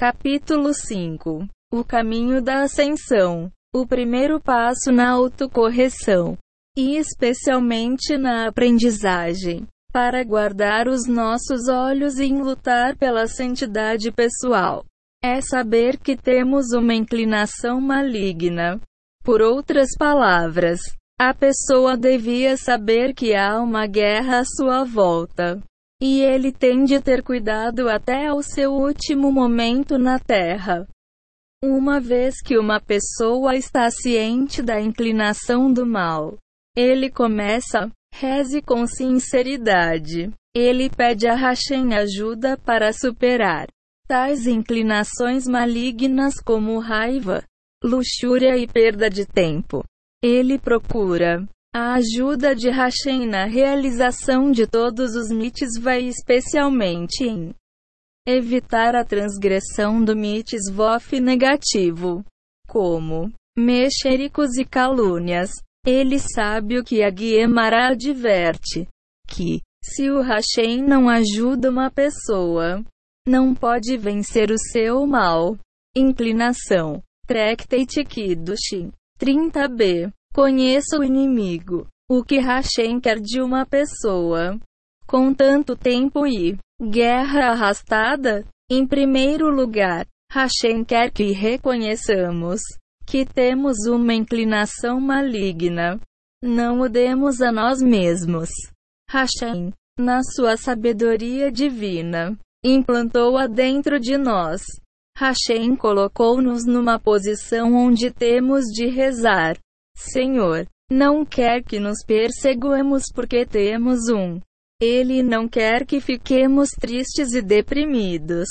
Capítulo 5 O caminho da ascensão. O primeiro passo na autocorreção. E especialmente na aprendizagem. Para guardar os nossos olhos e lutar pela santidade pessoal. É saber que temos uma inclinação maligna. Por outras palavras, a pessoa devia saber que há uma guerra à sua volta. E ele tem de ter cuidado até o seu último momento na Terra. Uma vez que uma pessoa está ciente da inclinação do mal, ele começa, reze com sinceridade. Ele pede a Hashem ajuda para superar tais inclinações malignas como raiva, luxúria e perda de tempo. Ele procura a ajuda de Hashem na realização de todos os vai especialmente em evitar a transgressão do mitzvof negativo, como mexericos e calúnias. Ele sabe o que a Guiemara adverte, que, se o Hashem não ajuda uma pessoa, não pode vencer o seu mal. Inclinação. Tractate Kiddush. 30b. Conheça o inimigo. O que Hashem quer de uma pessoa. Com tanto tempo e guerra arrastada, em primeiro lugar, Hashem quer que reconheçamos que temos uma inclinação maligna. Não o demos a nós mesmos. Hashem, na sua sabedoria divina, implantou-a dentro de nós. Hashem colocou-nos numa posição onde temos de rezar. Senhor, não quer que nos perseguamos porque temos um. Ele não quer que fiquemos tristes e deprimidos.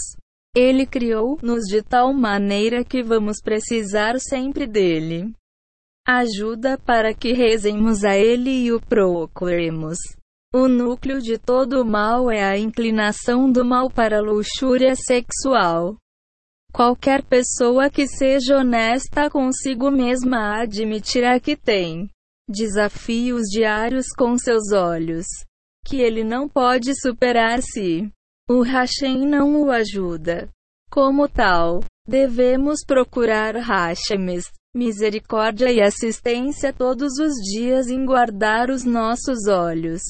Ele criou-nos de tal maneira que vamos precisar sempre dele. Ajuda para que rezemos a ele e o procuremos. O núcleo de todo o mal é a inclinação do mal para a luxúria sexual. Qualquer pessoa que seja honesta consigo mesma admitirá que tem desafios diários com seus olhos, que ele não pode superar se o Hashem não o ajuda. Como tal, devemos procurar Hashemes, misericórdia e assistência todos os dias em guardar os nossos olhos.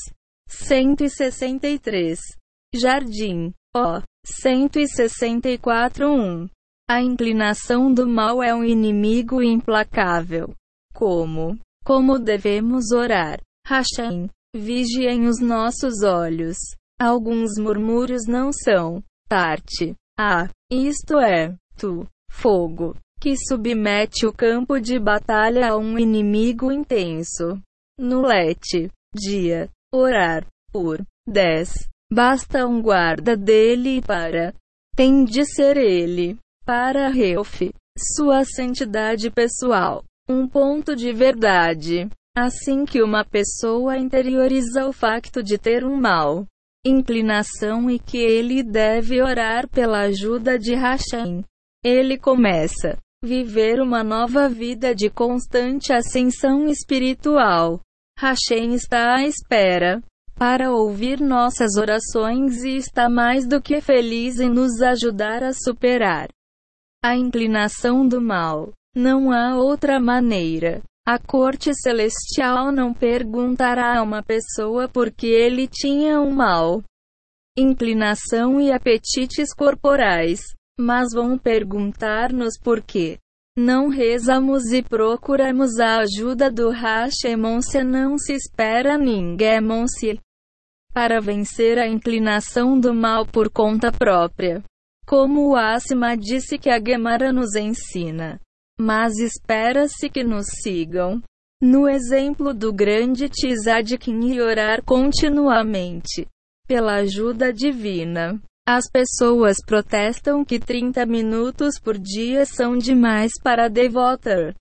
163. Jardim. Ó. 164.1. A inclinação do mal é um inimigo implacável. Como? Como devemos orar? Hashem, vigiem os nossos olhos. Alguns murmúrios não são parte. Ah, isto é, tu, fogo, que submete o campo de batalha a um inimigo intenso. Nulete, dia, orar, por 10. Basta um guarda dele para. Tem de ser ele. Para Reuf. Sua santidade pessoal. Um ponto de verdade. Assim que uma pessoa interioriza o facto de ter um mal inclinação e que ele deve orar pela ajuda de Hashem, ele começa viver uma nova vida de constante ascensão espiritual. Hashem está à espera para ouvir nossas orações e está mais do que feliz em nos ajudar a superar a inclinação do mal. Não há outra maneira. A corte celestial não perguntará a uma pessoa por que ele tinha um mal inclinação e apetites corporais, mas vão perguntar-nos por que não rezamos e procuramos a ajuda do Hashemon se não se espera ninguém se para vencer a inclinação do mal por conta própria. Como o Asima disse que a Gemara nos ensina. Mas espera-se que nos sigam. No exemplo do grande Tzadkin e orar continuamente. Pela ajuda divina. As pessoas protestam que 30 minutos por dia são demais para devotar.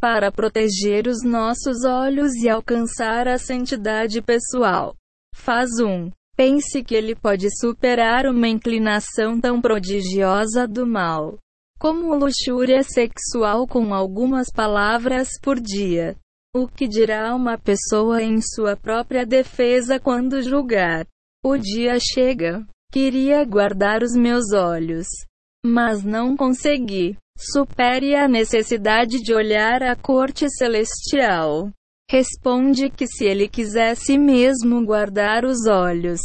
Para proteger os nossos olhos e alcançar a santidade pessoal. Faz um. Pense que ele pode superar uma inclinação tão prodigiosa do mal como luxúria sexual com algumas palavras por dia. O que dirá uma pessoa em sua própria defesa quando julgar? O dia chega. Queria guardar os meus olhos. mas não consegui. Supere a necessidade de olhar a corte celestial. Responde que se ele quisesse mesmo guardar os olhos,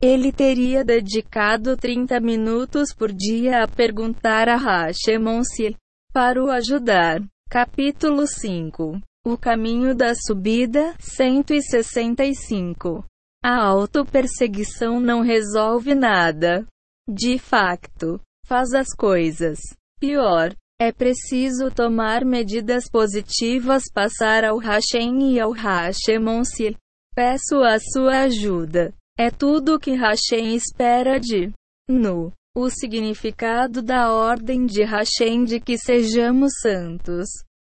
ele teria dedicado 30 minutos por dia a perguntar a Hashemon-se para o ajudar. Capítulo 5 O caminho da subida 165 A autoperseguição não resolve nada. De facto, faz as coisas pior. É preciso tomar medidas positivas, passar ao Hashem e ao Hashemon-se. Peço a sua ajuda. É tudo o que Hashem espera de Nu. O significado da ordem de Hashem de que sejamos santos.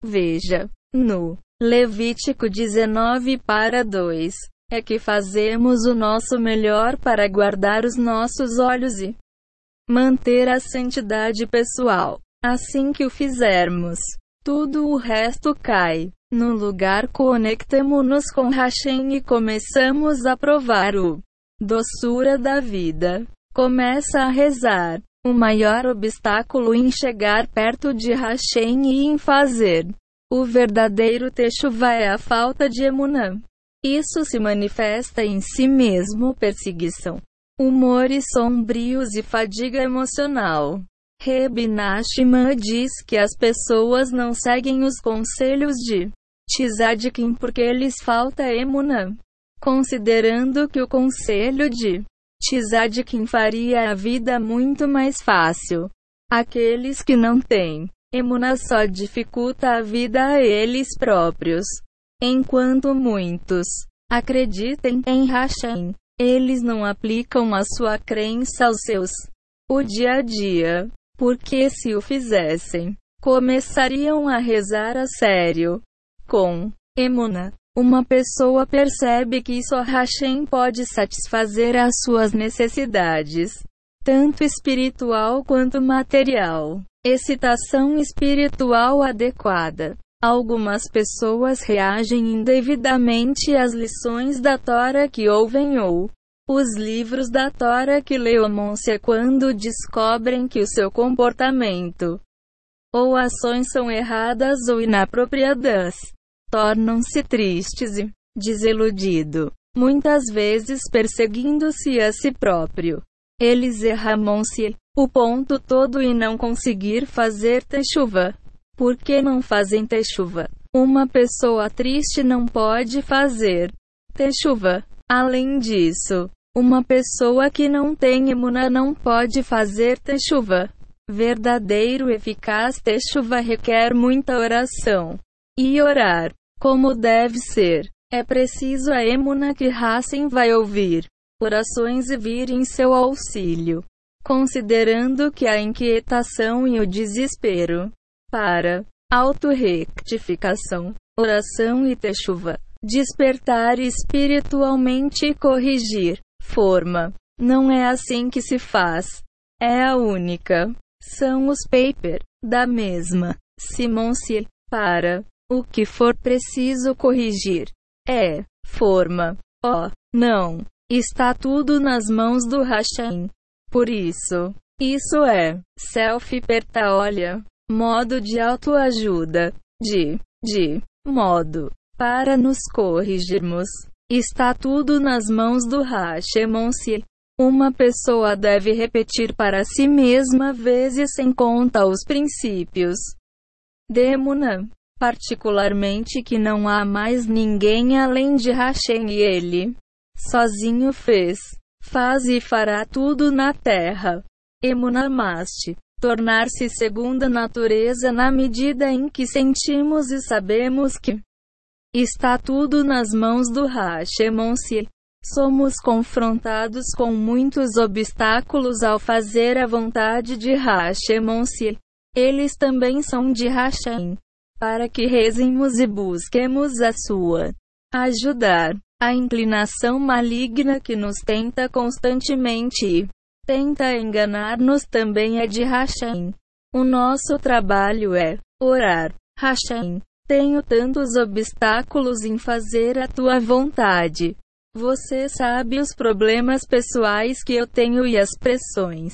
Veja. No Levítico 19 para 2. É que fazemos o nosso melhor para guardar os nossos olhos e manter a santidade pessoal. Assim que o fizermos, tudo o resto cai. No lugar conectemo-nos com Hashem e começamos a provar o doçura da vida. Começa a rezar. O maior obstáculo em chegar perto de Hashem e em fazer o verdadeiro techuva é a falta de emunã. Isso se manifesta em si mesmo perseguição humores sombrios e fadiga emocional. Reb Nashima diz que as pessoas não seguem os conselhos de Tzadkin porque lhes falta emuna. Considerando que o conselho de Tzadkin faria a vida muito mais fácil. Aqueles que não têm emuna só dificulta a vida a eles próprios. Enquanto muitos acreditem em Hashem, eles não aplicam a sua crença aos seus o dia a dia, porque se o fizessem, começariam a rezar a sério. Com Emuna, uma pessoa percebe que só Hashem pode satisfazer as suas necessidades, tanto espiritual quanto material. Excitação espiritual adequada. Algumas pessoas reagem indevidamente às lições da Tora que ouvem ou os livros da Tora que leomam-se quando descobrem que o seu comportamento ou ações são erradas ou inapropriadas. Tornam-se tristes e desiludido, muitas vezes perseguindo-se a si próprio. Eles erramam-se o ponto todo e não conseguir fazer chuva. Por que não fazem chuva? Uma pessoa triste não pode fazer chuva. Além disso, uma pessoa que não tem emuna não pode fazer chuva. Verdadeiro eficaz chuva requer muita oração. E orar, como deve ser, é preciso a emuna que Hassen vai ouvir. Orações e vir em seu auxílio. Considerando que a inquietação e o desespero para autorrectificação, oração e techuva, despertar espiritualmente e corrigir. Forma. Não é assim que se faz. É a única. São os paper da mesma. Simon-se para o que for preciso corrigir. É forma. Oh, não. Está tudo nas mãos do Hashem. Por isso, isso é self-perta olha. Modo de autoajuda. De, de, modo. Para nos corrigirmos. Está tudo nas mãos do Hashemon-se. Uma pessoa deve repetir para si mesma vezes sem conta os princípios. Demuna. Particularmente que não há mais ninguém além de Hashem e ele. Sozinho fez, faz e fará tudo na terra. Emunamaste tornar-se segunda natureza na medida em que sentimos e sabemos que está tudo nas mãos do Hashemon-se. Somos confrontados com muitos obstáculos ao fazer a vontade de Hashemon-se. Eles também são de Hashem. Para que rezemos e busquemos a sua ajudar. A inclinação maligna que nos tenta constantemente tenta enganar-nos também é de Hashem. O nosso trabalho é orar. Hashem, tenho tantos obstáculos em fazer a tua vontade. Você sabe os problemas pessoais que eu tenho e as pressões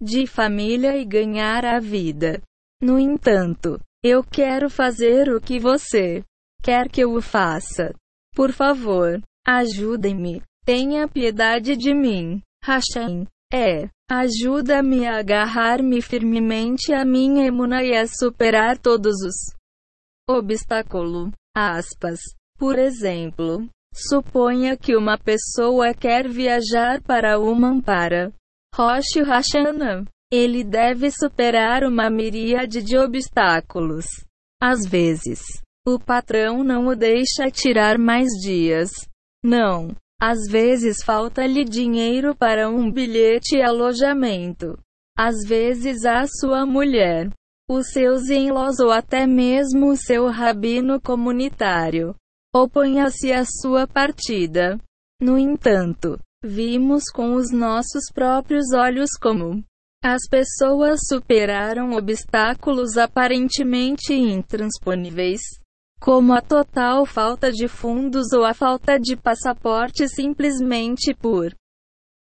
de família e ganhar a vida. No entanto, eu quero fazer o que você quer que eu faça. Por favor, ajudem-me. Tenha piedade de mim. Hashem. É. Ajuda-me a agarrar-me firmemente à minha emuna e a superar todos os obstáculos. Aspas. Por exemplo, suponha que uma pessoa quer viajar para uma para Rosh Hashanah. Ele deve superar uma miríade de obstáculos. Às vezes, o patrão não o deixa tirar mais dias. Não. Às vezes falta-lhe dinheiro para um bilhete e alojamento. Às vezes a sua mulher, os seus in-laws ou até mesmo o seu rabino comunitário opõe-se à sua partida. No entanto, vimos com os nossos próprios olhos como as pessoas superaram obstáculos aparentemente intransponíveis, como a total falta de fundos ou a falta de passaporte simplesmente por.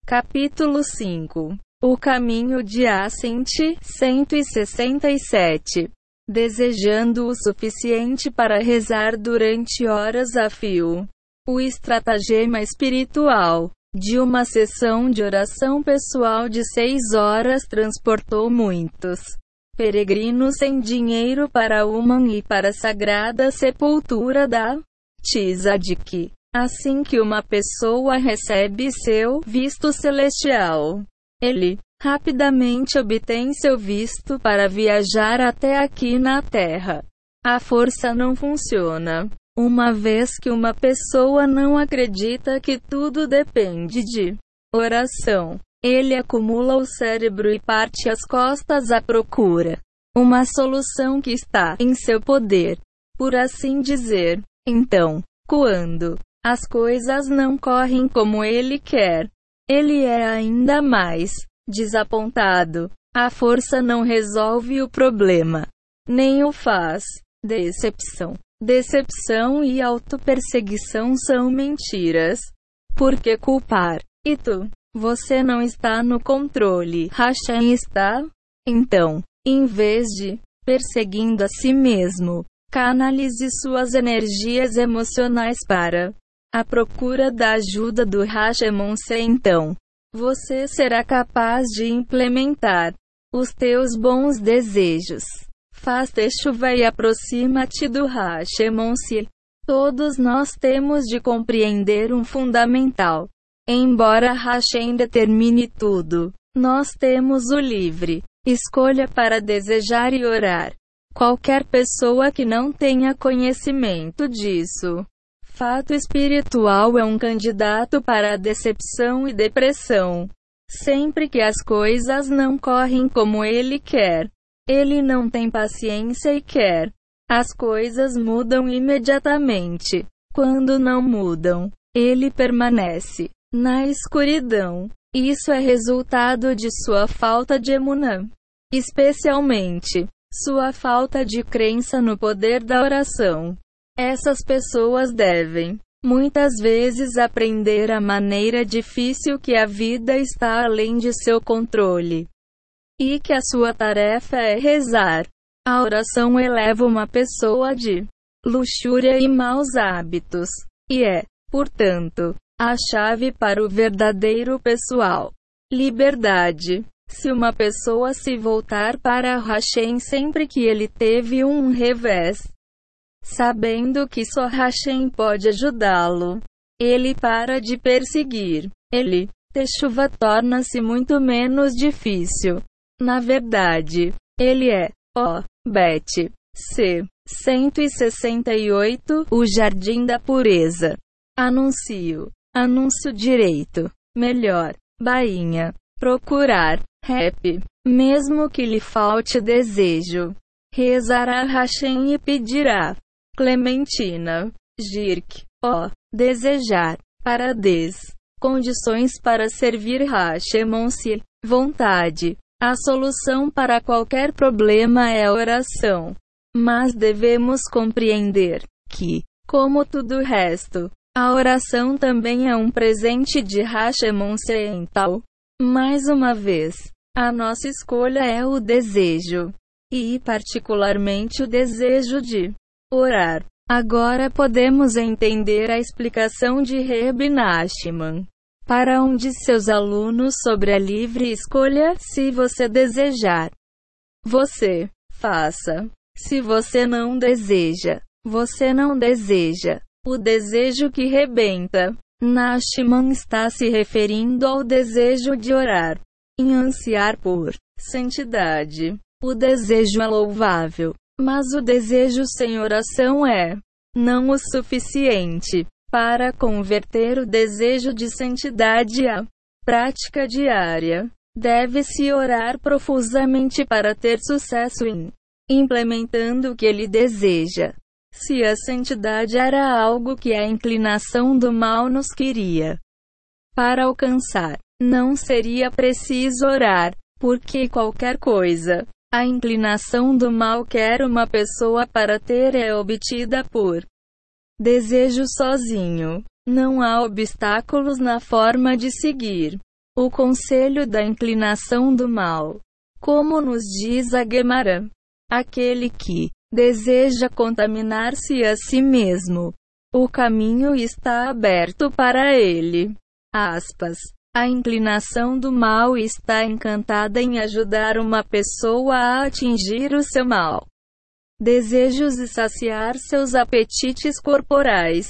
Capítulo 5 O caminho de Ascente 167 Desejando o suficiente para rezar durante horas a fio. O estratagema espiritual de uma sessão de oração pessoal de seis horas transportou muitos peregrinos sem dinheiro para Uman e para a sagrada sepultura da Tzadik. Assim que uma pessoa recebe seu visto celestial, ele rapidamente obtém seu visto para viajar até aqui na Terra. A força não funciona. Uma vez que uma pessoa não acredita que tudo depende de oração, ele acumula o cérebro e parte as costas à procura. Uma solução que está em seu poder, por assim dizer. Então, quando as coisas não correm como ele quer, ele é ainda mais desapontado. A força não resolve o problema, nem o faz. Decepção. Decepção e autoperseguição são mentiras. Por que culpar? E tu? Você não está no controle. Hashem está? Então, em vez de perseguindo a si mesmo, canalize suas energias emocionais para a procura da ajuda do Hashemonse. Então, você será capaz de implementar os teus bons desejos. Faz chuva e aproxima-te do Hashemonse. Todos nós temos de compreender um fundamental. Embora Hashem determine tudo, nós temos o livre escolha para desejar e orar. Qualquer pessoa que não tenha conhecimento disso, fato espiritual é um candidato para a decepção e depressão. Sempre que as coisas não correm como ele quer, ele não tem paciência e quer. As coisas mudam imediatamente. Quando não mudam, ele permanece na escuridão. Isso é resultado de sua falta de emunã, especialmente sua falta de crença no poder da oração. Essas pessoas devem, muitas vezes, aprender a maneira difícil que a vida está além de seu controle e que a sua tarefa é rezar. A oração eleva uma pessoa de luxúria e maus hábitos, e é, portanto, a chave para o verdadeiro pessoal. Liberdade. Se uma pessoa se voltar para Hashem sempre que ele teve um revés, sabendo que só Hashem pode ajudá-lo, ele para de perseguir. Ele, Teshuva torna-se muito menos difícil. Na verdade, ele é, ó, Bet. C. 168, O Jardim da Pureza. Anuncio. Anúncio direito. Melhor. Bainha. Procurar. Rap. Mesmo que lhe falte desejo. Rezará Hashem e pedirá. Clementina. Jirk. Ó. Oh, desejar. Para des. Condições para servir Hashemonsi. Vontade. A solução para qualquer problema é a oração. Mas devemos compreender que, como tudo o resto, a oração também é um presente de Hashemon Oriental. Mais uma vez, A nossa escolha é o desejo. E, particularmente, o desejo de orar. Agora podemos entender a explicação de Reb Nachman para um de seus alunos sobre a livre escolha, se você desejar. Você faça. Se você não deseja, você não deseja. O desejo que rebenta. Nashman está se referindo ao desejo de orar, em ansiar por santidade. O desejo é louvável, mas o desejo sem oração é não o suficiente para converter o desejo de santidade à prática diária. Deve-se orar profusamente para ter sucesso em implementando o que ele deseja. Se a santidade era algo que a inclinação do mal nos queria para alcançar, não seria preciso orar, porque qualquer coisa a inclinação do mal quer uma pessoa para ter é obtida por desejo sozinho. Não há obstáculos na forma de seguir o conselho da inclinação do mal. Como nos diz a Gemara, aquele que deseja contaminar-se a si mesmo, o caminho está aberto para ele. Aspas. A inclinação do mal está encantada em ajudar uma pessoa a atingir o seu mal. Desejos e saciar seus apetites corporais.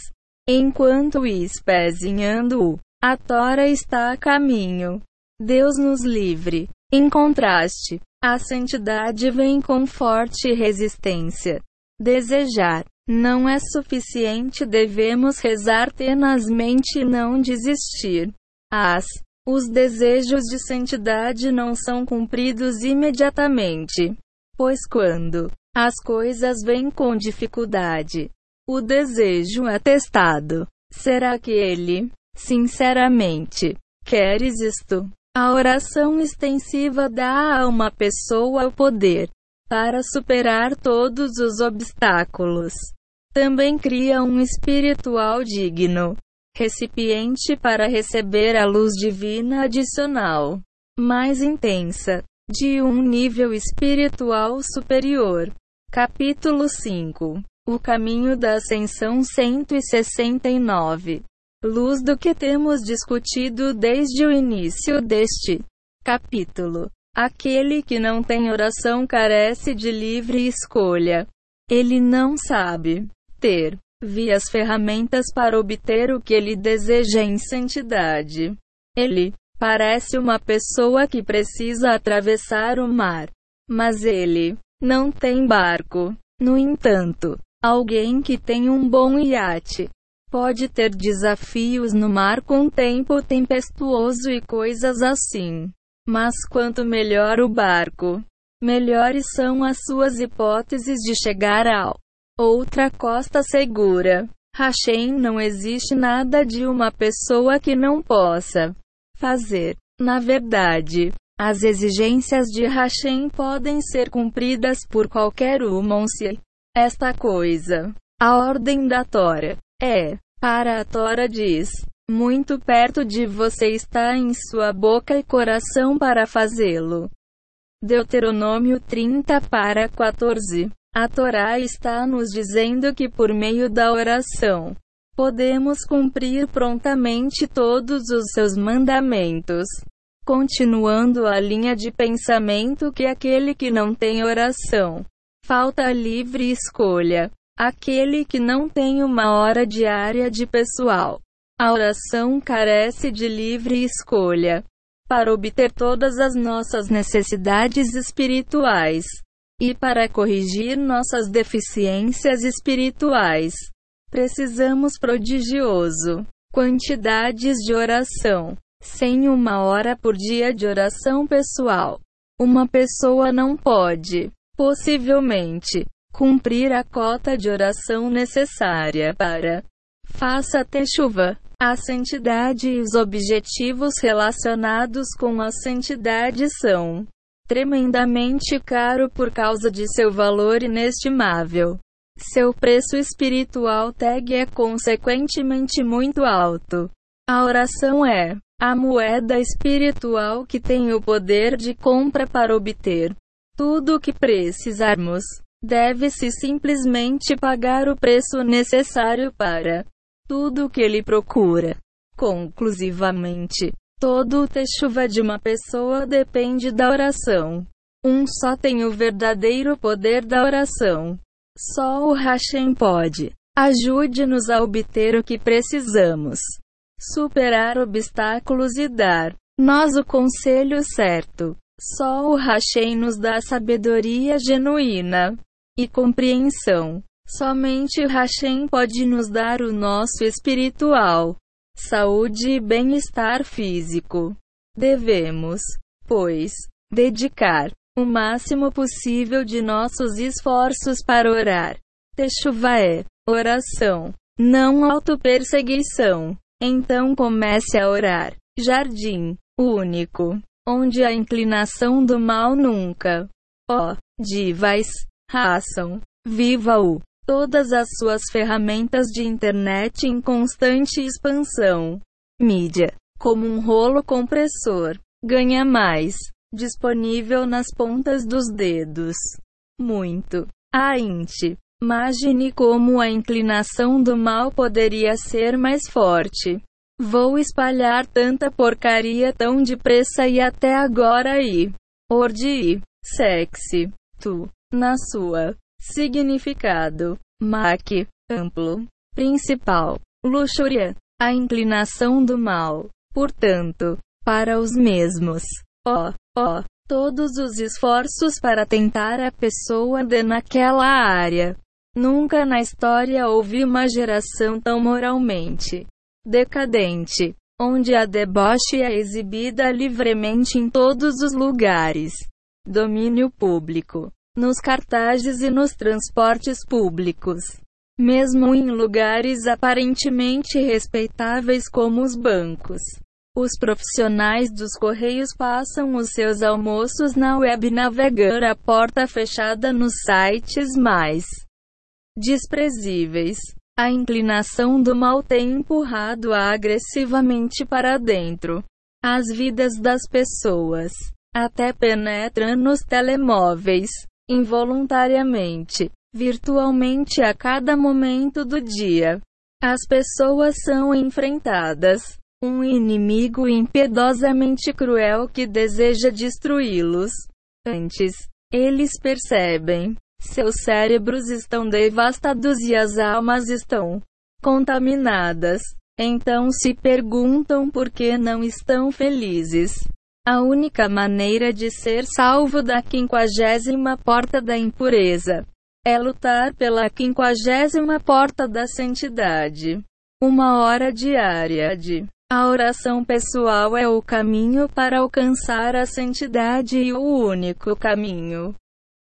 Enquanto espezinhando-o, a tora está a caminho. Deus nos livre. Em contraste, a santidade vem com forte resistência. Desejar não é suficiente, devemos rezar tenazmente e não desistir. As os desejos de santidade não são cumpridos imediatamente. Pois quando as coisas vêm com dificuldade, o desejo é testado. Será que ele, sinceramente, queres isto? A oração extensiva dá a uma pessoa o poder para superar todos os obstáculos. Também cria um espiritual digno recipiente para receber a luz divina adicional, mais intensa, de um nível espiritual superior. Capítulo 5 O caminho da ascensão 169 Luz do que temos discutido desde o início deste capítulo. Aquele que não tem oração carece de livre escolha. Ele não sabe ter vi as ferramentas para obter o que ele deseja em santidade. Ele parece uma pessoa que precisa atravessar o mar, mas ele não tem barco. No entanto, alguém que tem um bom iate pode ter desafios no mar com tempo tempestuoso e coisas assim. Mas quanto melhor o barco, melhores são as suas hipóteses de chegar ao Outra costa segura. Hashem não existe nada de uma pessoa que não possa fazer. Na verdade, as exigências de Hashem podem ser cumpridas por qualquer uma se esta coisa. A ordem da Tora é, para a Tora diz, muito perto de você está em sua boca e coração para fazê-lo. Deuteronômio 30 para 14 a Torá está nos dizendo que por meio da oração podemos cumprir prontamente todos os seus mandamentos. Continuando a linha de pensamento que aquele que não tem oração falta livre escolha. Aquele que não tem uma hora diária de pessoal. A oração carece de livre escolha para obter todas as nossas necessidades espirituais e para corrigir nossas deficiências espirituais. Precisamos prodigioso quantidades de oração. Sem uma hora por dia de oração pessoal, uma pessoa não pode, possivelmente, cumprir a cota de oração necessária para faça ter chuva. A santidade e os objetivos relacionados com a santidade são tremendamente caro por causa de seu valor inestimável. Seu preço espiritual tag é consequentemente muito alto. A oração é a moeda espiritual que tem o poder de compra para obter tudo o que precisarmos. Deve-se simplesmente pagar o preço necessário para tudo o que ele procura. Conclusivamente, todo o techuva de uma pessoa depende da oração. Um só tem o verdadeiro poder da oração. Só o Hashem pode. Ajude-nos a obter o que precisamos. Superar obstáculos e dar nós o conselho certo. Só o Hashem nos dá sabedoria genuína e compreensão. Somente Hashem pode nos dar o nosso espiritual, saúde e bem-estar físico. Devemos, pois, dedicar o máximo possível de nossos esforços para orar. Techuva é oração, não autoperseguição. Então comece a orar. Jardim único, onde a inclinação do mal nunca. Ó, oh, divas, raçam, viva-o. Todas as suas ferramentas de internet em constante expansão. Mídia, como um rolo compressor, ganha mais. Disponível nas pontas dos dedos. Muito. A int. Imagine como a inclinação do mal poderia ser mais forte. Vou espalhar tanta porcaria tão depressa e até agora aí. Ordi. Sexy. Tu na sua significado, mac, amplo, principal, luxúria, a inclinação do mal. Portanto, para os mesmos, ó, ó, todos os esforços para tentar a pessoa de naquela área. Nunca na história houve uma geração tão moralmente decadente, onde a deboche é exibida livremente em todos os lugares. Domínio público nos cartazes e nos transportes públicos. Mesmo em lugares aparentemente respeitáveis como os bancos. Os profissionais dos correios passam os seus almoços na web navegando a porta fechada nos sites mais desprezíveis. A inclinação do mal tem empurrado agressivamente para dentro as vidas das pessoas. Até penetra nos telemóveis, involuntariamente, virtualmente a cada momento do dia. As pessoas são enfrentadas um inimigo impiedosamente cruel que deseja destruí-los. Antes, eles percebem. Seus cérebros estão devastados e as almas estão contaminadas. Então se perguntam por que não estão felizes. A única maneira de ser salvo da quinquagésima porta da impureza é lutar pela quinquagésima porta da santidade. Uma hora diária de a oração pessoal é o caminho para alcançar a santidade e o único caminho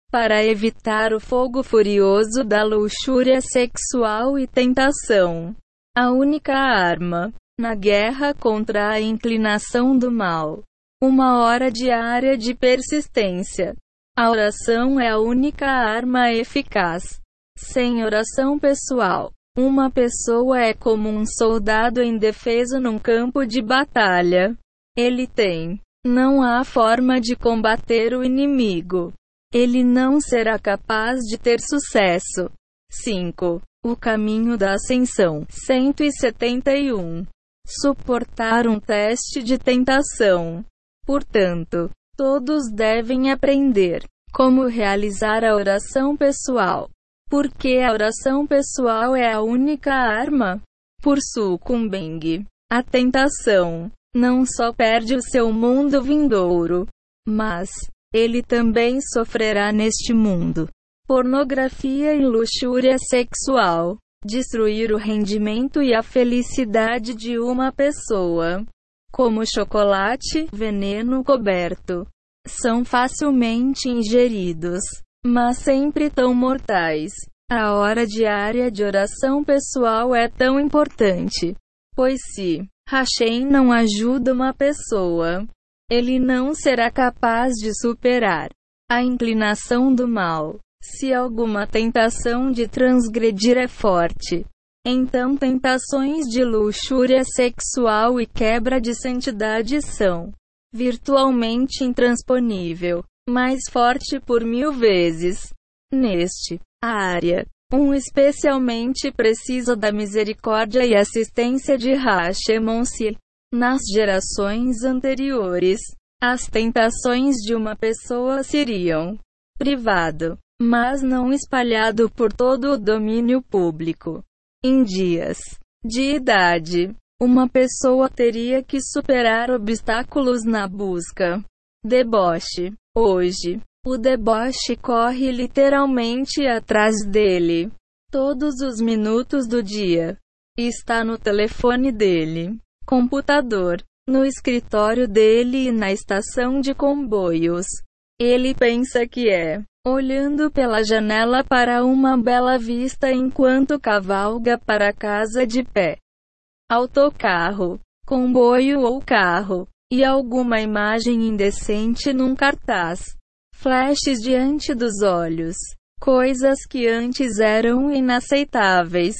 para evitar o fogo furioso da luxúria sexual e tentação. A única arma na guerra contra a inclinação do mal uma hora diária de persistência. A oração é a única arma eficaz. Sem oração pessoal, uma pessoa é como um soldado indefeso num campo de batalha. Ele tem. Não há forma de combater o inimigo. Ele não será capaz de ter sucesso. 5. O caminho da ascensão. 171. Suportar um teste de tentação. Portanto, todos devem aprender como realizar a oração pessoal. Porque a oração pessoal é a única arma. Por sucumbeng, a tentação não só perde o seu mundo vindouro, mas ele também sofrerá neste mundo. Pornografia e luxúria sexual destruir o rendimento e a felicidade de uma pessoa como chocolate, veneno coberto, são facilmente ingeridos, mas sempre tão mortais. A hora diária de oração pessoal é tão importante, pois se Hashem não ajuda uma pessoa, ele não será capaz de superar a inclinação do mal. Se alguma tentação de transgredir é forte, Então, tentações de luxúria sexual e quebra de santidade são virtualmente intransponível, mais forte por mil vezes. Neste área, um especialmente precisa da misericórdia e assistência de Hashemonsi. Nas gerações anteriores, as tentações de uma pessoa seriam privado, mas não espalhado por todo o domínio público. Em dias de idade, uma pessoa teria que superar obstáculos na busca. Deboche. Hoje, o deboche corre literalmente atrás dele. Todos os minutos do dia. Está no telefone dele, computador, no escritório dele e na estação de comboios. Ele pensa que é olhando pela janela para uma bela vista enquanto cavalga para casa de pé. Autocarro, comboio ou carro, e alguma imagem indecente num cartaz. Flashes diante dos olhos. Coisas que antes eram inaceitáveis.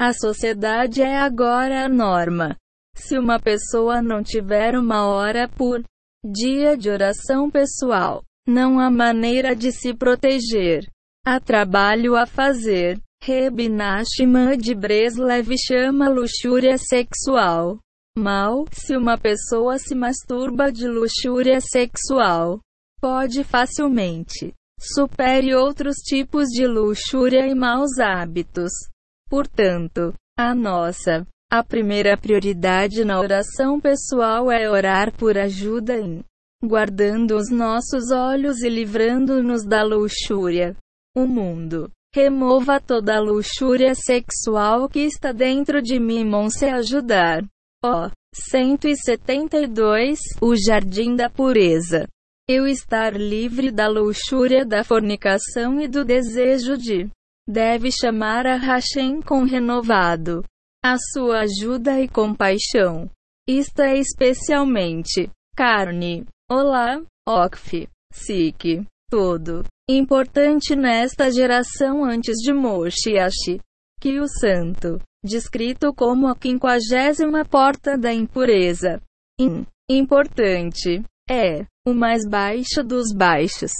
A sociedade é agora a norma. Se uma pessoa não tiver uma hora por dia de oração pessoal, não há maneira de se proteger. Há trabalho a fazer. Reb Nachman de Breslev chama luxúria sexual. Mal, se uma pessoa se masturba de luxúria sexual, pode facilmente supere outros tipos de luxúria e maus hábitos. Portanto, a nossa, a primeira prioridade na oração pessoal é orar por ajuda em guardando os nossos olhos e livrando-nos da luxúria. O mundo. Remova toda a luxúria sexual que está dentro de mim, se ajudar. Ó. Oh, 172 O Jardim da Pureza. Eu estar livre da luxúria, da fornicação e do desejo de. Deve chamar a Hashem com renovado. A sua ajuda e compaixão. Isto é especialmente carne. Olá, Okf, Sik, tudo. Importante nesta geração antes de Moshiach. Que o santo, descrito como a quinquagésima porta da impureza. In, importante. É, o mais baixo dos baixos.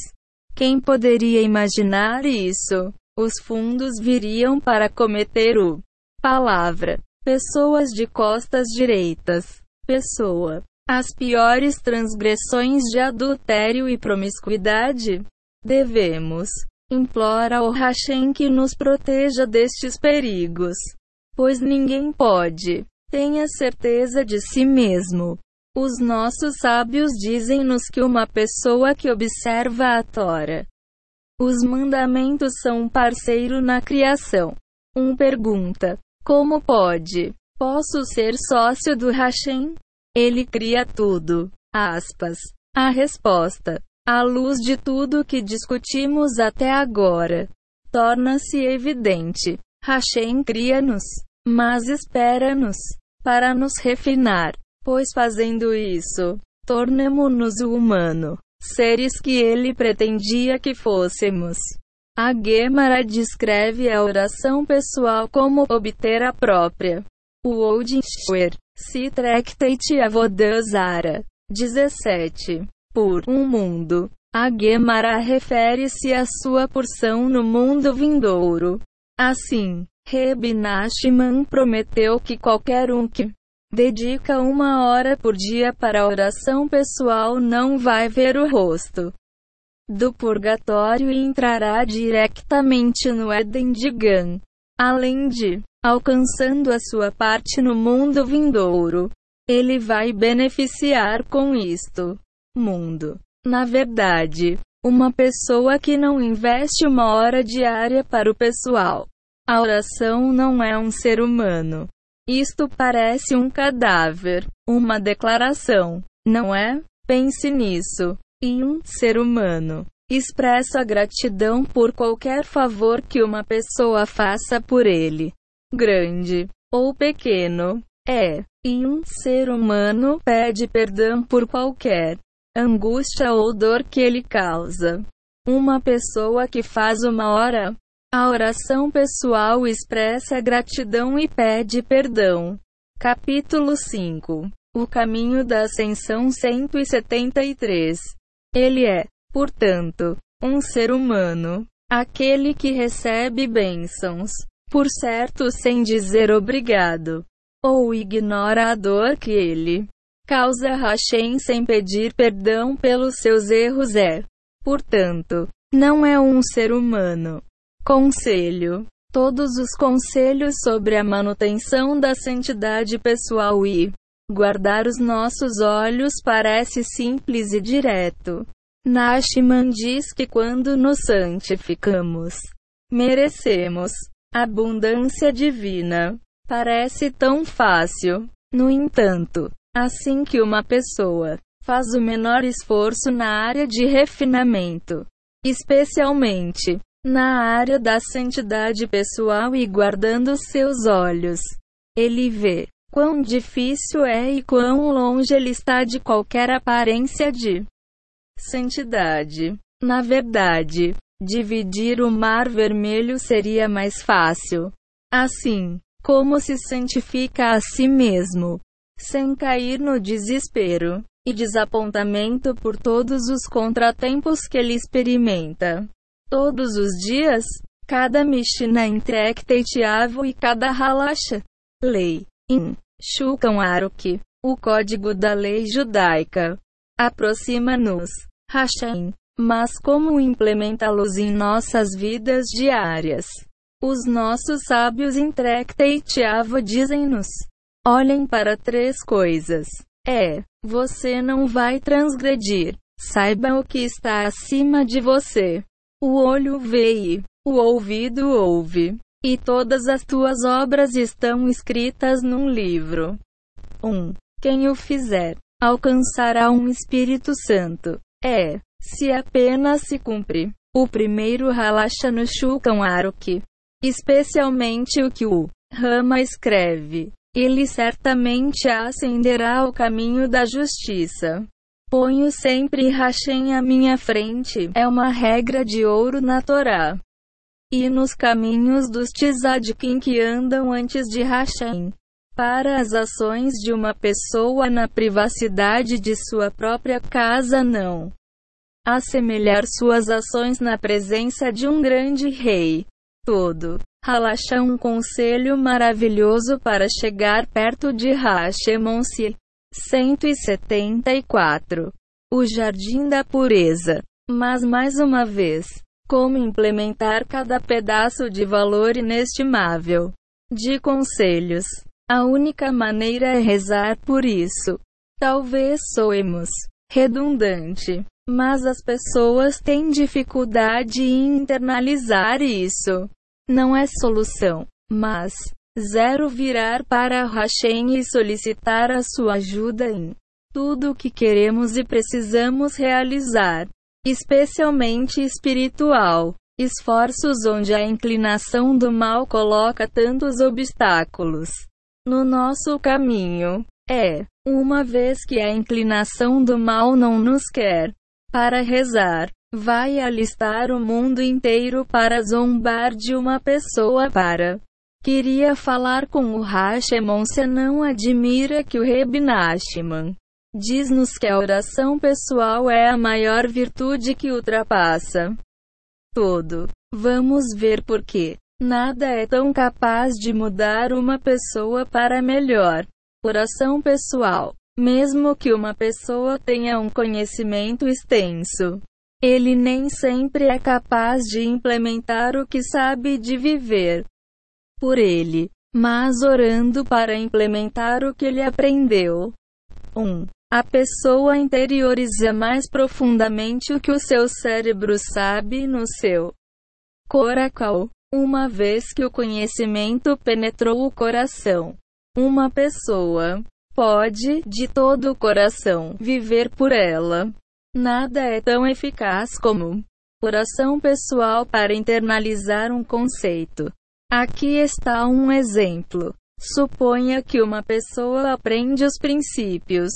Quem poderia imaginar isso? Os fundos viriam para cometer o palavra. Pessoas de costas direitas. Pessoa as piores transgressões de adultério e promiscuidade. Devemos implora ao Hashem que nos proteja destes perigos, pois ninguém pode. Tenha certeza de si mesmo. Os nossos sábios dizem-nos que uma pessoa que observa a Tora, os mandamentos são um parceiro na criação. Um pergunta: Como pode? Posso ser sócio do Hashem? Ele cria tudo. Aspas. A resposta, à luz de tudo que discutimos até agora, torna-se evidente. Hashem cria-nos, mas espera-nos para nos refinar, pois fazendo isso, tornemo-nos o humano, seres que ele pretendia que fôssemos. A Gemara descreve a oração pessoal como obter a própria. O Odin Schwer se Tractate Avodazara. 17. Por um mundo. A Gemara refere-se à sua porção no mundo vindouro. Assim, Reb Nachman prometeu que qualquer um que dedica uma hora por dia para oração pessoal não vai ver o rosto do purgatório e entrará diretamente no Éden de Gan. Além de alcançando a sua parte no mundo vindouro. Ele vai beneficiar com isto. Mundo. Na verdade, uma pessoa que não investe uma hora diária para o pessoal. A oração não é um ser humano. Isto parece um cadáver, uma declaração, não é? Pense nisso. E um ser humano expressa gratidão por qualquer favor que uma pessoa faça por ele grande ou pequeno, é, e um ser humano pede perdão por qualquer angústia ou dor que ele causa. Uma pessoa que faz uma hora A oração pessoal expressa gratidão e pede perdão. Capítulo 5 O caminho da ascensão 173. Ele é, portanto, um ser humano, aquele que recebe bênçãos, por certo sem dizer obrigado, ou ignora a dor que ele causa Hashem sem pedir perdão pelos seus erros é, portanto, não é um ser humano. Conselho todos os conselhos sobre a manutenção da santidade pessoal e guardar os nossos olhos parece simples e direto. Nashman diz que quando nos santificamos, merecemos abundância divina. Parece tão fácil. No entanto, assim que uma pessoa faz o menor esforço na área de refinamento, especialmente na área da santidade pessoal e guardando seus olhos. Ele vê quão difícil é e quão longe ele está de qualquer aparência de santidade. Na verdade, dividir o Mar Vermelho seria mais fácil. Assim, como se santifica a si mesmo, sem cair no desespero e desapontamento por todos os contratempos que ele experimenta. Todos os dias, cada Mishnah Intrecteitiavo e cada Halacha. Lei. In. Shulchan Aruch. O código da lei judaica. Aproxima-nos. Hashem. Mas como implementá-los em nossas vidas diárias? Os nossos sábios Intrecteitiavo dizem-nos. Olhem para três coisas. É, você não vai transgredir. Saiba o que está acima de você. O olho vê e o ouvido ouve. E todas as tuas obras estão escritas num livro. 1. Um, quem o fizer, alcançará um Espírito Santo. É, se apenas se cumpre. O primeiro relaxa no Shulchan Aruch. Especialmente o que o Rama escreve. Ele certamente ascenderá ao caminho da justiça. Ponho sempre Hashem à minha frente, é uma regra de ouro na Torá. E nos caminhos dos tzadikim que andam antes de Hashem. Para as ações de uma pessoa na privacidade de sua própria casa não. Assemelhar suas ações na presença de um grande rei. Todo. Halacha um conselho maravilhoso para chegar perto de Hashemon-se. 174. O Jardim da Pureza. Mas mais uma vez, como implementar cada pedaço de valor inestimável de conselhos? A única maneira é rezar por isso. Talvez soemos redundante, mas as pessoas têm dificuldade em internalizar isso. Não é solução, mas Zero virar para Hashem e solicitar a sua ajuda em tudo o que queremos e precisamos realizar, especialmente espiritual. Esforços onde a inclinação do mal coloca tantos obstáculos no nosso caminho. É, uma vez que a inclinação do mal não nos quer para rezar, vai alistar o mundo inteiro para zombar de uma pessoa para Queria falar com o Hashemon se não admira que o Reb diz-nos que a oração pessoal é a maior virtude que ultrapassa todo. Vamos ver por quê. Nada é tão capaz de mudar uma pessoa para melhor. Oração pessoal. Mesmo que uma pessoa tenha um conhecimento extenso, ele nem sempre é capaz de implementar o que sabe de viver por ele, mas orando para implementar o que ele aprendeu. 1. Um, a pessoa interioriza mais profundamente o que o seu cérebro sabe no seu coracal, uma vez que o conhecimento penetrou o coração. Uma pessoa pode, de todo o coração, viver por ela. Nada é tão eficaz como oração pessoal para internalizar um conceito. Aqui está um exemplo. Suponha que uma pessoa aprende os princípios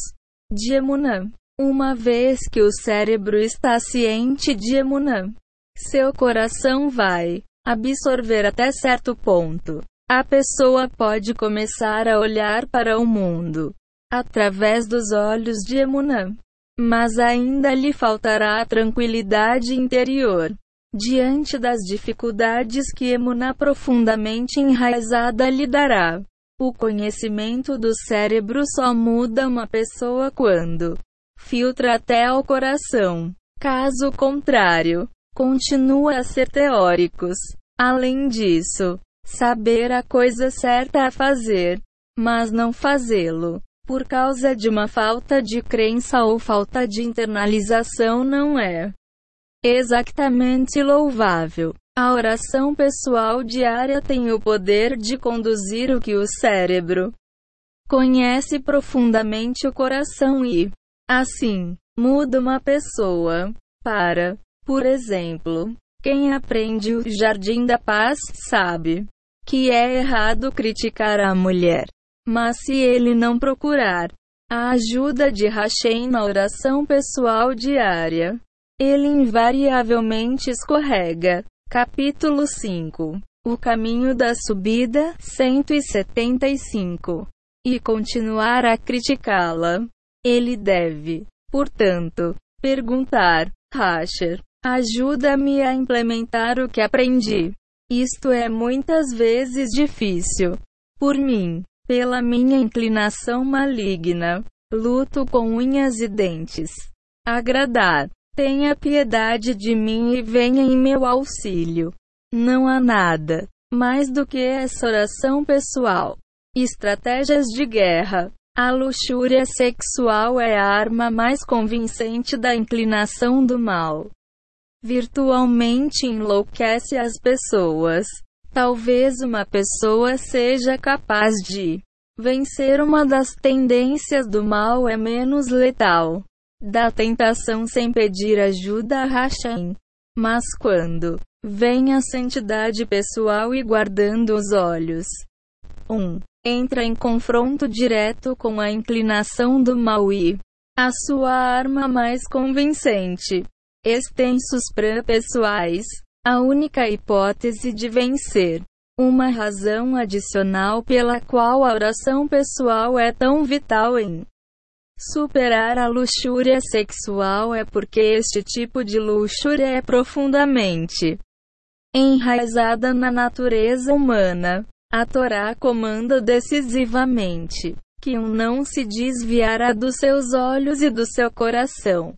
de Emunã. Uma vez que o cérebro está ciente de Emunã, seu coração vai absorver até certo ponto. A pessoa pode começar a olhar para o mundo através dos olhos de Emunã, mas ainda lhe faltará a tranquilidade interior. Diante das dificuldades que Emuná profundamente enraizada lhe dará. O conhecimento do cérebro só muda uma pessoa quando filtra até ao coração. Caso contrário, continua a ser teóricos. Além disso, saber a coisa certa a fazer, mas não fazê-lo, por causa de uma falta de crença ou falta de internalização não é exatamente louvável. A oração pessoal diária tem o poder de conduzir o que o cérebro conhece profundamente o coração e, assim, muda uma pessoa para, por exemplo, quem aprende o Jardim da Paz sabe que é errado criticar a mulher. Mas se ele não procurar a ajuda de Hashem na oração pessoal diária, ele invariavelmente escorrega. Capítulo 5 O caminho da subida 175 e continuar a criticá-la. Ele deve, portanto, perguntar: Rasher, ajuda-me a implementar o que aprendi. Isto é muitas vezes difícil. Por mim, pela minha inclinação maligna, luto com unhas e dentes. Agradar Tenha piedade de mim e venha em meu auxílio. Não há nada mais do que essa oração pessoal. Estratégias de guerra. A luxúria sexual é a arma mais convincente da inclinação do mal. Virtualmente enlouquece as pessoas. Talvez uma pessoa seja capaz de vencer uma das tendências do mal é menos letal da tentação sem pedir ajuda a Hashem. Mas quando vem a santidade pessoal e guardando os olhos. 1. Um, entra em confronto direto com a inclinação do mal e a sua arma mais convincente. Extensos pré-pessoais. A única hipótese de vencer. Uma razão adicional pela qual a oração pessoal é tão vital em Superar a luxúria sexual é porque este tipo de luxúria é profundamente enraizada na natureza humana. A Torá comanda decisivamente que um não se desviará dos seus olhos e do seu coração.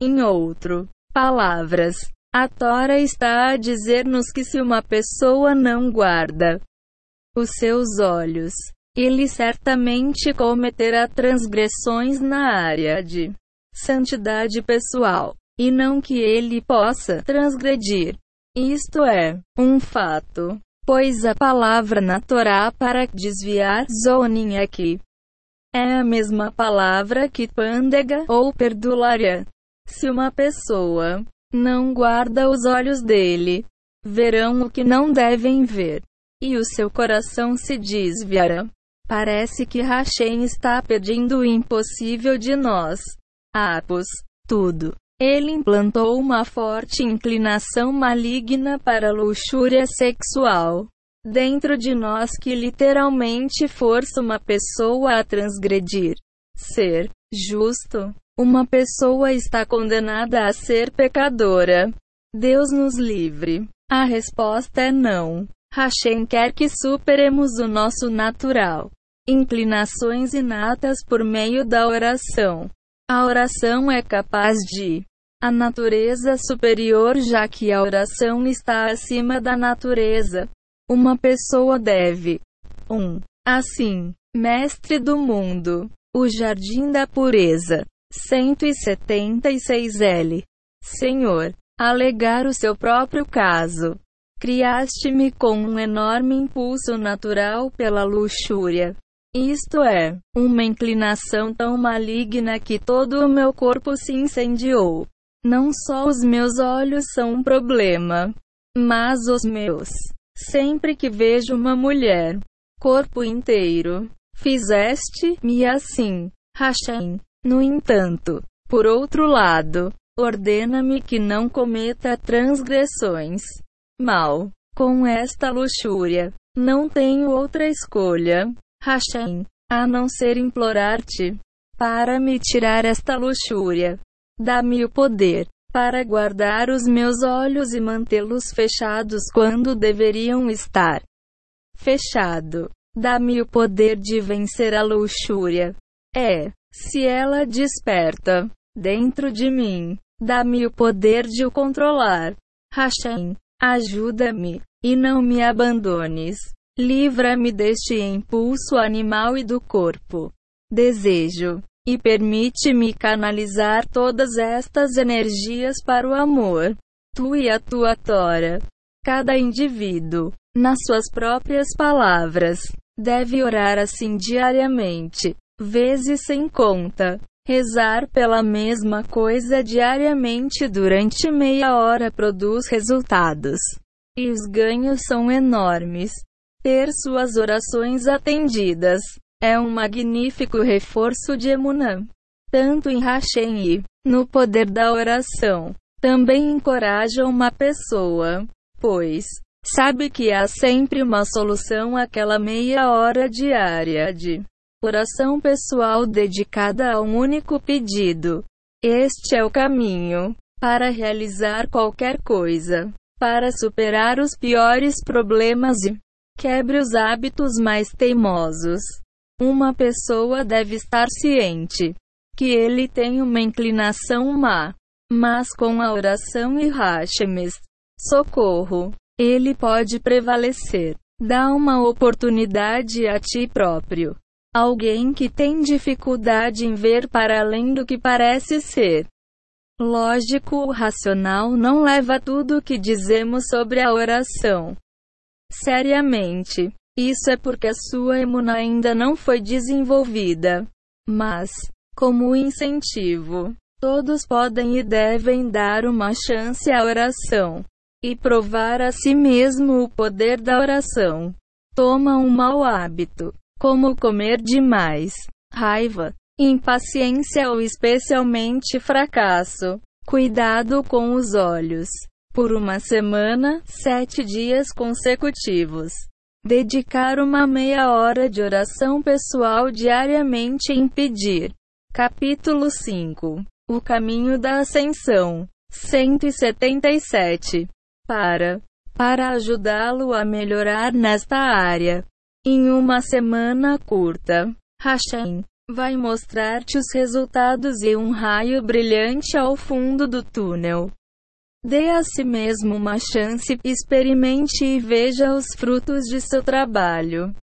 Em outro, palavras, a Torá está a dizer-nos que se uma pessoa não guarda os seus olhos ele certamente cometerá transgressões na área de santidade pessoal, e não que ele possa transgredir. Isto é um fato, pois a palavra na Torá para desviar zonin aqui é a mesma palavra que pândega ou perdulária. Se uma pessoa não guarda os olhos dele, verão o que não devem ver, e o seu coração se desviará. Parece que Hashem está pedindo o impossível de nós. Apos, tudo. Ele implantou uma forte inclinação maligna para a luxúria sexual dentro de nós que literalmente força uma pessoa a transgredir. Ser justo. Uma pessoa está condenada a ser pecadora. Deus nos livre. A resposta é não. Hashem quer que superemos o nosso natural inclinações inatas por meio da oração. A oração é capaz de a natureza superior, já que a oração está acima da natureza. Uma pessoa deve 1. Um, assim, mestre do mundo, o jardim da pureza. 176L. Senhor, alegar o seu próprio caso. Criaste-me com um enorme impulso natural pela luxúria. Isto é, uma inclinação tão maligna que todo o meu corpo se incendiou. Não só os meus olhos são um problema, mas os meus. Sempre que vejo uma mulher, corpo inteiro, fizeste-me assim, Hashem. No entanto, por outro lado, ordena-me que não cometa transgressões. Mal. com esta luxúria. Não tenho outra escolha, Hashem, a não ser implorar-te para me tirar esta luxúria. Dá-me o poder para guardar os meus olhos e mantê-los fechados quando deveriam estar fechado. Dá-me o poder de vencer a luxúria. É, se ela desperta dentro de mim, dá-me o poder de o controlar. Hashem, ajuda-me e não me abandones. Livra-me deste impulso animal e do corpo. Desejo e permite-me canalizar todas estas energias para o amor. Tu e a tua Tora. Cada indivíduo, nas suas próprias palavras, deve orar assim diariamente, vezes sem conta. Rezar pela mesma coisa diariamente durante meia hora produz resultados. E os ganhos são enormes. Ter suas orações atendidas é um magnífico reforço de Emunã. Tanto em Hashem e no poder da oração. Também encoraja uma pessoa, pois sabe que há sempre uma solução àquela meia hora diária de oração pessoal dedicada a um único pedido. Este é o caminho para realizar qualquer coisa, para superar os piores problemas e quebre os hábitos mais teimosos. Uma pessoa deve estar ciente que ele tem uma inclinação má, mas com a oração e Hashemes, socorro, ele pode prevalecer. Dá uma oportunidade a ti próprio. Alguém que tem dificuldade em ver para além do que parece ser. Lógico ou racional não leva tudo o que dizemos sobre a oração. Seriamente. Isso é porque a sua emuna ainda não foi desenvolvida. Mas, como incentivo, todos podem e devem dar uma chance à oração e provar a si mesmo o poder da oração. Toma um mau hábito, como comer demais, raiva, impaciência ou especialmente fracasso. Cuidado com os olhos. Por uma semana, sete dias consecutivos. Dedicar uma meia hora de oração pessoal diariamente em pedir. Capítulo 5 O caminho da ascensão. 177. Para. Para ajudá-lo a melhorar nesta área. Em uma semana curta, Hashem vai mostrar-te os resultados e um raio brilhante ao fundo do túnel. Dê a si mesmo uma chance, experimente e veja os frutos de seu trabalho.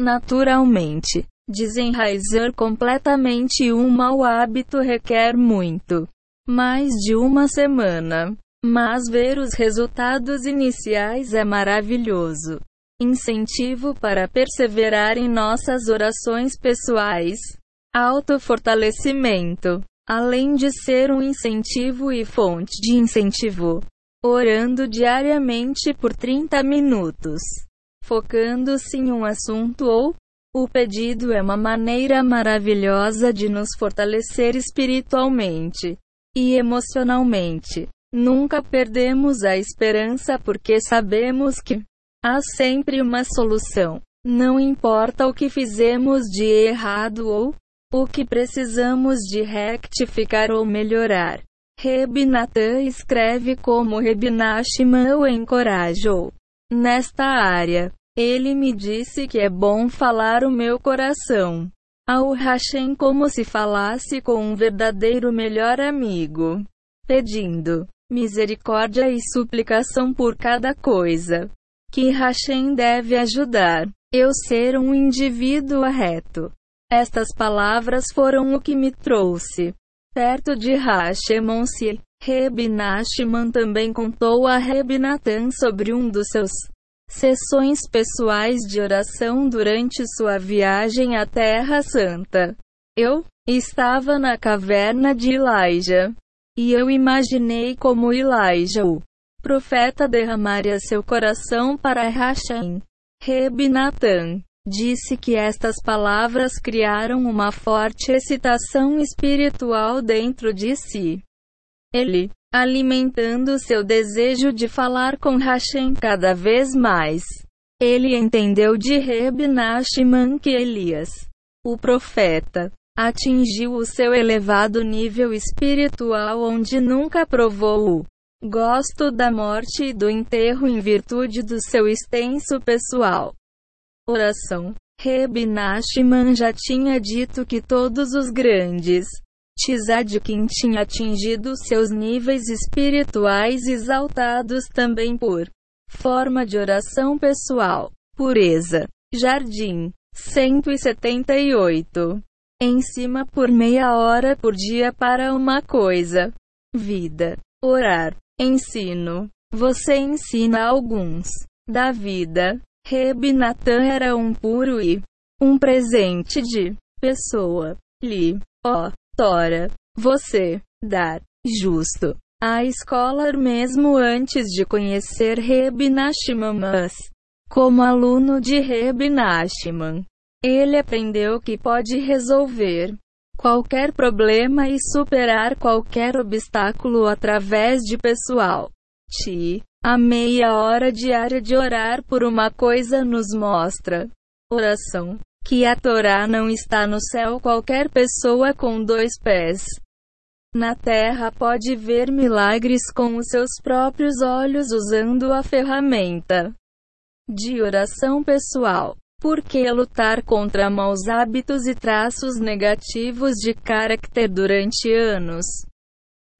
Naturalmente, desenraizar completamente um mau hábito requer muito mais de uma semana. Mas ver os resultados iniciais é maravilhoso. Incentivo para perseverar em nossas orações pessoais. Autofortalecimento além de ser um incentivo e fonte de incentivo. Orando diariamente por 30 minutos, focando-se em um assunto ou o pedido é uma maneira maravilhosa de nos fortalecer espiritualmente e emocionalmente. Nunca perdemos a esperança porque sabemos que há sempre uma solução. Não importa o que fizemos de errado ou o que precisamos de rectificar ou melhorar. Rebinatan escreve como Rebinashima o encorajou. Nesta área, ele me disse que é bom falar o meu coração ao Hashem como se falasse com um verdadeiro melhor amigo, pedindo misericórdia e suplicação por cada coisa que Hashem deve ajudar eu ser um indivíduo reto. Estas palavras foram o que me trouxe perto de Hashemon-se. Reb Nachman também contou a Reb Natan sobre um dos seus sessões pessoais de oração durante sua viagem à Terra Santa. Eu estava na caverna de Elijah. E eu imaginei como Elijah, o profeta, derramaria seu coração para Hashem. Reb Natan disse que estas palavras criaram uma forte excitação espiritual dentro de si. Ele alimentando seu desejo de falar com Hashem cada vez mais. Ele entendeu de Reb Nachman que Elias, o profeta, atingiu o seu elevado nível espiritual onde nunca provou o gosto da morte e do enterro em virtude do seu extenso pessoal. Oração. Reb Nachman já tinha dito que todos os grandes Tzadkin tinha atingido seus níveis espirituais exaltados também por forma de oração pessoal. Pureza. Jardim. 178. Em cima por meia hora por dia para uma coisa. Vida. Orar. Ensino. Você ensina alguns da vida. Reb Natan era um puro e um presente de pessoa. Li. Ó. Tora, você, dar, justo. A escola mesmo antes de conhecer Reb Nachman, mas, como aluno de Reb Nachman, ele aprendeu que pode resolver qualquer problema e superar qualquer obstáculo através de pessoal. Ti, a meia hora diária de orar por uma coisa nos mostra. Oração que a Torá não está no céu. Qualquer pessoa com dois pés na terra pode ver milagres com os seus próprios olhos usando a ferramenta de oração pessoal. Por que lutar contra maus hábitos e traços negativos de caráter durante anos?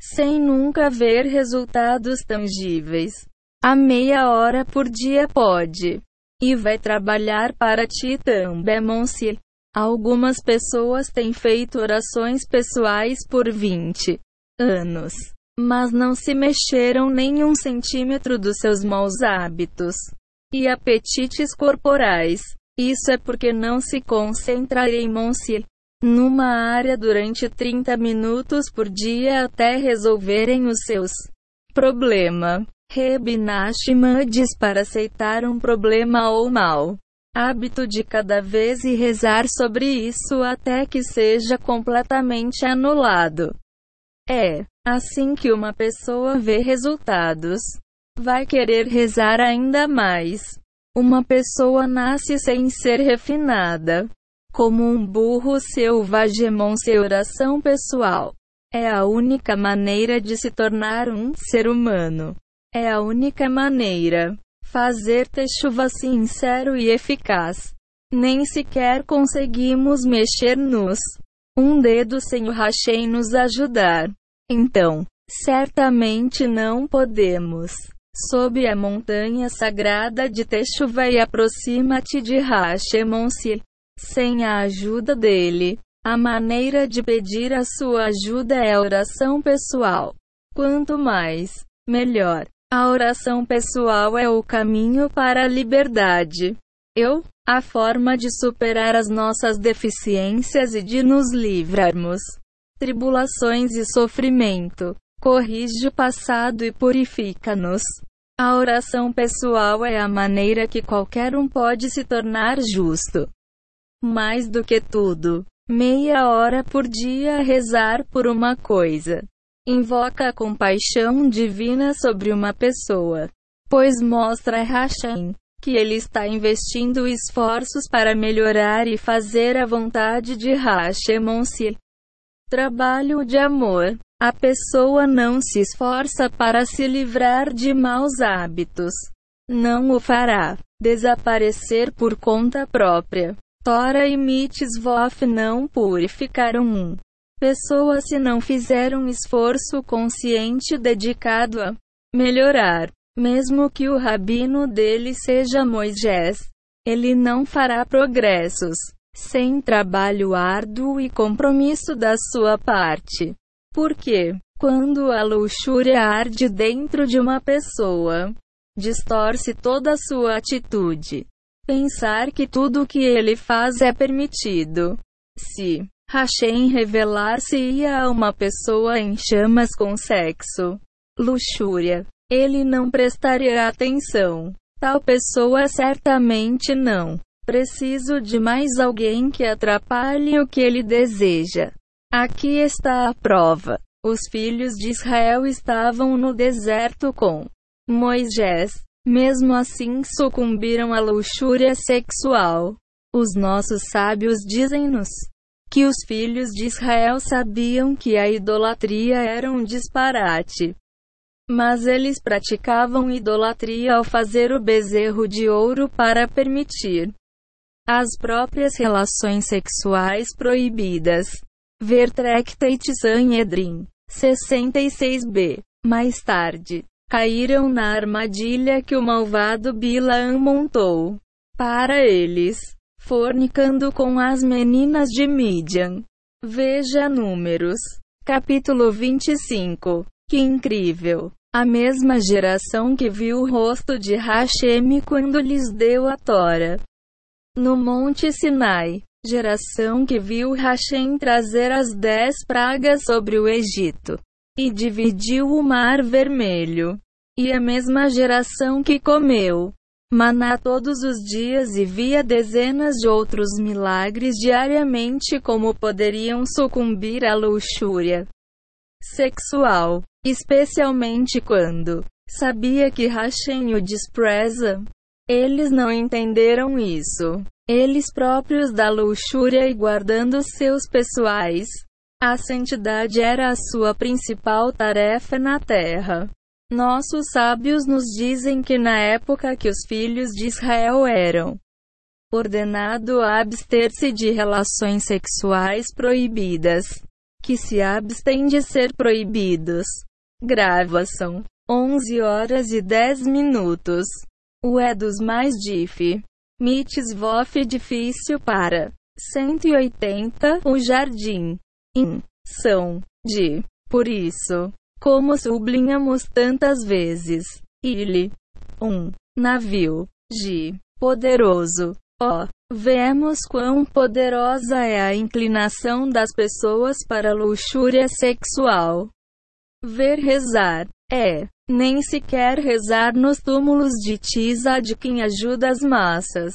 Sem nunca ver resultados tangíveis. A meia hora por dia pode e vai trabalhar para ti também, Monsi. Algumas pessoas têm feito orações pessoais por 20 anos, mas não se mexeram nem um centímetro dos seus maus hábitos e apetites corporais. Isso é porque não se concentrarem-se numa área durante 30 minutos por dia até resolverem os seus problemas. Reb Nachman diz para aceitar um problema ou mal hábito de cada vez e rezar sobre isso até que seja completamente anulado. É assim que uma pessoa vê resultados. Vai querer rezar ainda mais. Uma pessoa nasce sem ser refinada. Como um burro selvagem, sem oração pessoal. É a única maneira de se tornar um ser humano. É a única maneira. Fazer chuva sincero e eficaz. Nem sequer conseguimos mexer-nos. Um dedo sem o Hashem nos ajudar. Então, certamente não podemos. Sob a montanha sagrada de Techuva e aproxima-te de Hashemonsi. Sem a ajuda dele, a maneira de pedir a sua ajuda é a oração pessoal. Quanto mais, melhor. A oração pessoal é o caminho para a liberdade. Eu, a forma de superar as nossas deficiências e de nos livrarmos tribulações e sofrimento. Corrige o passado e purifica-nos. A oração pessoal é a maneira que qualquer um pode se tornar justo. Mais do que tudo, meia hora por dia a rezar por uma coisa invoca a compaixão divina sobre uma pessoa, pois mostra a Hashem que ele está investindo esforços para melhorar e fazer a vontade de Hashem Trabalho de amor. A pessoa não se esforça para se livrar de maus hábitos. Não o fará desaparecer por conta própria. Tora e mitzvof não purificaram um pessoa se não fizer um esforço consciente dedicado a melhorar. Mesmo que o rabino dele seja Moisés, ele não fará progressos sem trabalho árduo e compromisso da sua parte. Porque, quando a luxúria arde dentro de uma pessoa, distorce toda a sua atitude. Pensar que tudo o que ele faz é permitido. Se Hashem revelar-se-ia a uma pessoa em chamas com sexo, luxúria. Ele não prestaria atenção. Tal pessoa certamente não. Preciso de mais alguém que atrapalhe o que ele deseja. Aqui está a prova. Os filhos de Israel estavam no deserto com Moisés. Mesmo assim, sucumbiram à luxúria sexual. Os nossos sábios dizem-nos que os filhos de Israel sabiam que a idolatria era um disparate. Mas eles praticavam idolatria ao fazer o bezerro de ouro para permitir as próprias relações sexuais proibidas. Ver Tractate Sanhedrin 66b. Mais tarde, caíram na armadilha que o malvado Bilaam montou para eles, fornicando com as meninas de Midian. Veja Números, capítulo 25. Que incrível! A mesma geração que viu o rosto de Hashem quando lhes deu a Tora. No Monte Sinai, geração que viu Hashem trazer as dez pragas sobre o Egito e dividiu o Mar Vermelho. E a mesma geração que comeu maná todos os dias e via dezenas de outros milagres diariamente como poderiam sucumbir à luxúria sexual. Especialmente quando sabia que Hashem o despreza. Eles não entenderam isso. Eles próprios da luxúria e guardando seus pessoais. A santidade era a sua principal tarefa na terra. Nossos sábios nos dizem que na época que os filhos de Israel eram ordenado a abster-se de relações sexuais proibidas, que se abstêm de ser proibidos, Gravação: 11 horas e 10 minutos. O é dos mais dif. Mitzvof difícil para 180. O jardim. In. São. De. Por isso, como sublinhamos tantas vezes, ele. Um. Navio. De. Poderoso. Ó. Vemos quão poderosa é a inclinação das pessoas para a luxúria sexual. Ver rezar. É. Nem sequer rezar nos túmulos de Tisa de quem ajuda as massas.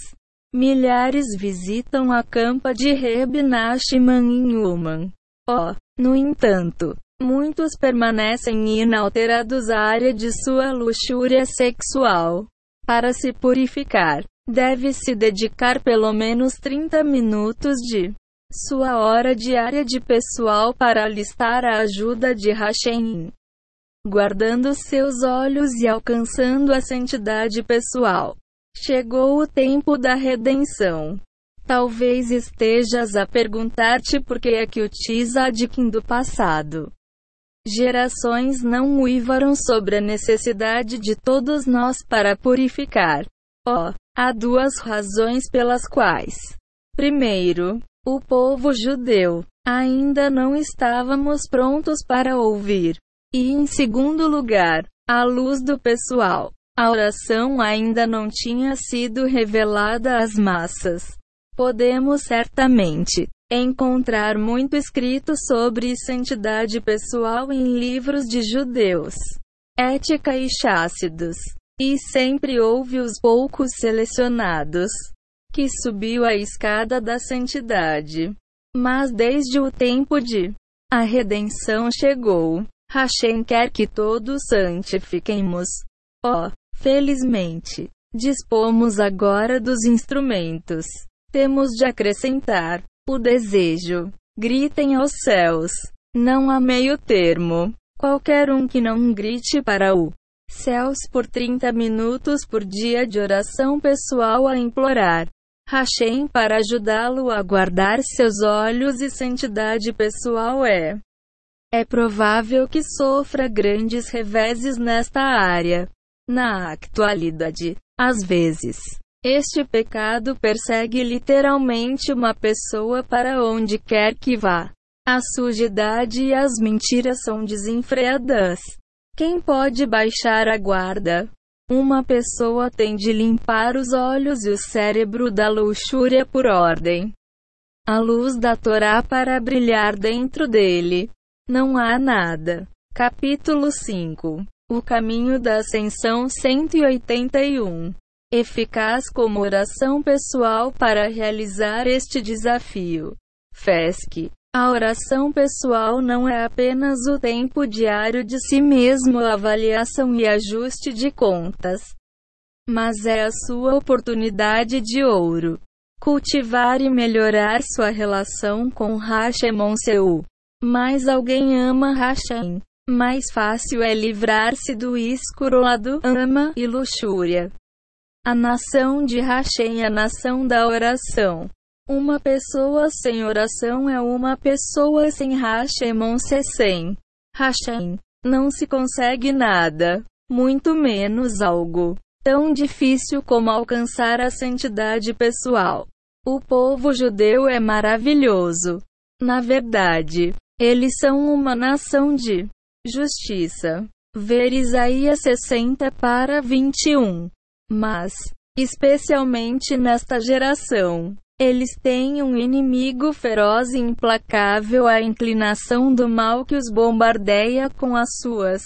Milhares visitam a campa de Reb em Uman. Oh, no entanto, muitos permanecem inalterados à área de sua luxúria sexual. Para se purificar, deve-se dedicar pelo menos 30 minutos de sua hora diária de pessoal para alistar a ajuda de Hashem. Guardando seus olhos e alcançando a santidade pessoal. Chegou o tempo da redenção. Talvez estejas a perguntar-te por que é que o Tzadkin do passado. Gerações não uivaram sobre a necessidade de todos nós para purificar. Oh, há duas razões pelas quais. Primeiro, o povo judeu. Ainda não estávamos prontos para ouvir. E em segundo lugar, a luz do pessoal. A oração ainda não tinha sido revelada às massas. Podemos certamente encontrar muito escrito sobre santidade pessoal em livros de judeus, ética e chácidos. E sempre houve os poucos selecionados que subiu a escada da santidade. Mas desde o tempo de a redenção chegou. Hashem quer que todos santifiquemos. Oh, felizmente, dispomos agora dos instrumentos. Temos de acrescentar o desejo. Gritem aos céus. Não há meio termo. Qualquer um que não grite para o céus por 30 minutos por dia de oração pessoal a implorar Hashem para ajudá-lo a guardar seus olhos e santidade pessoal é. É provável que sofra grandes reveses nesta área. Na atualidade, às vezes, este pecado persegue literalmente uma pessoa para onde quer que vá. A sujidade e as mentiras são desenfreadas. Quem pode baixar a guarda? Uma pessoa tem de limpar os olhos e o cérebro da luxúria por ordem. A luz da Torá para brilhar dentro dele. Não há nada. Capítulo 5 O caminho da ascensão 181 Eficaz como oração pessoal para realizar este desafio. FESC A oração pessoal não é apenas o tempo diário de si mesmo, avaliação e ajuste de contas, mas é a sua oportunidade de ouro. Cultivar e melhorar sua relação com Hashemon seu. Mais alguém ama Hashem. Mais fácil é livrar-se do escuro lado ama e luxúria. A nação de Hashem é a nação da oração. Uma pessoa sem oração é uma pessoa sem Hashemon sem Hashem. Não se consegue nada, muito menos algo tão difícil como alcançar a santidade pessoal. O povo judeu é maravilhoso. Na verdade, eles são uma nação de justiça. Ver Isaías 60 para 21. Mas, especialmente nesta geração, eles têm um inimigo feroz e implacável, a inclinação do mal que os bombardeia com as suas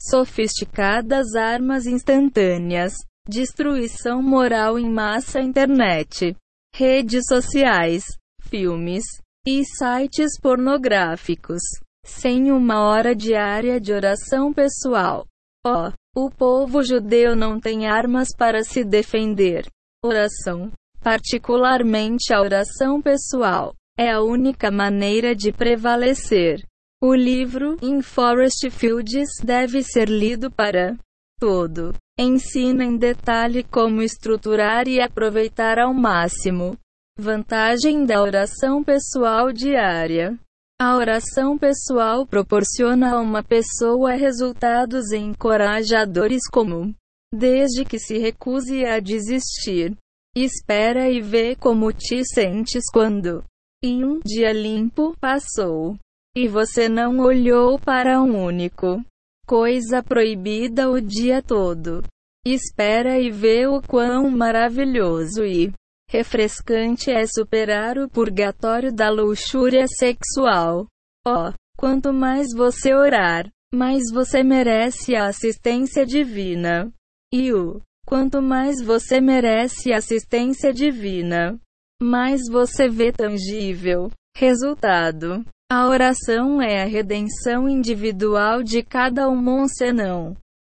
sofisticadas armas instantâneas, destruição moral em massa, internet, redes sociais, filmes e sites pornográficos sem uma hora diária de oração pessoal. Ó, oh, o povo judeu não tem armas para se defender. Oração, particularmente a oração pessoal, é a única maneira de prevalecer. O livro In Forest Fields deve ser lido para todo. Ensina em detalhe como estruturar e aproveitar ao máximo. Vantagem da oração pessoal diária. A oração pessoal proporciona a uma pessoa resultados encorajadores como desde que se recuse a desistir. Espera e vê como te sentes quando e um dia limpo passou e você não olhou para um único coisa proibida o dia todo. Espera e vê o quão maravilhoso e refrescante é superar o purgatório da luxúria sexual. Oh, quanto mais você orar, mais você merece a assistência divina. E o quanto mais você merece assistência divina, mais você vê tangível resultado. A oração é a redenção individual de cada um.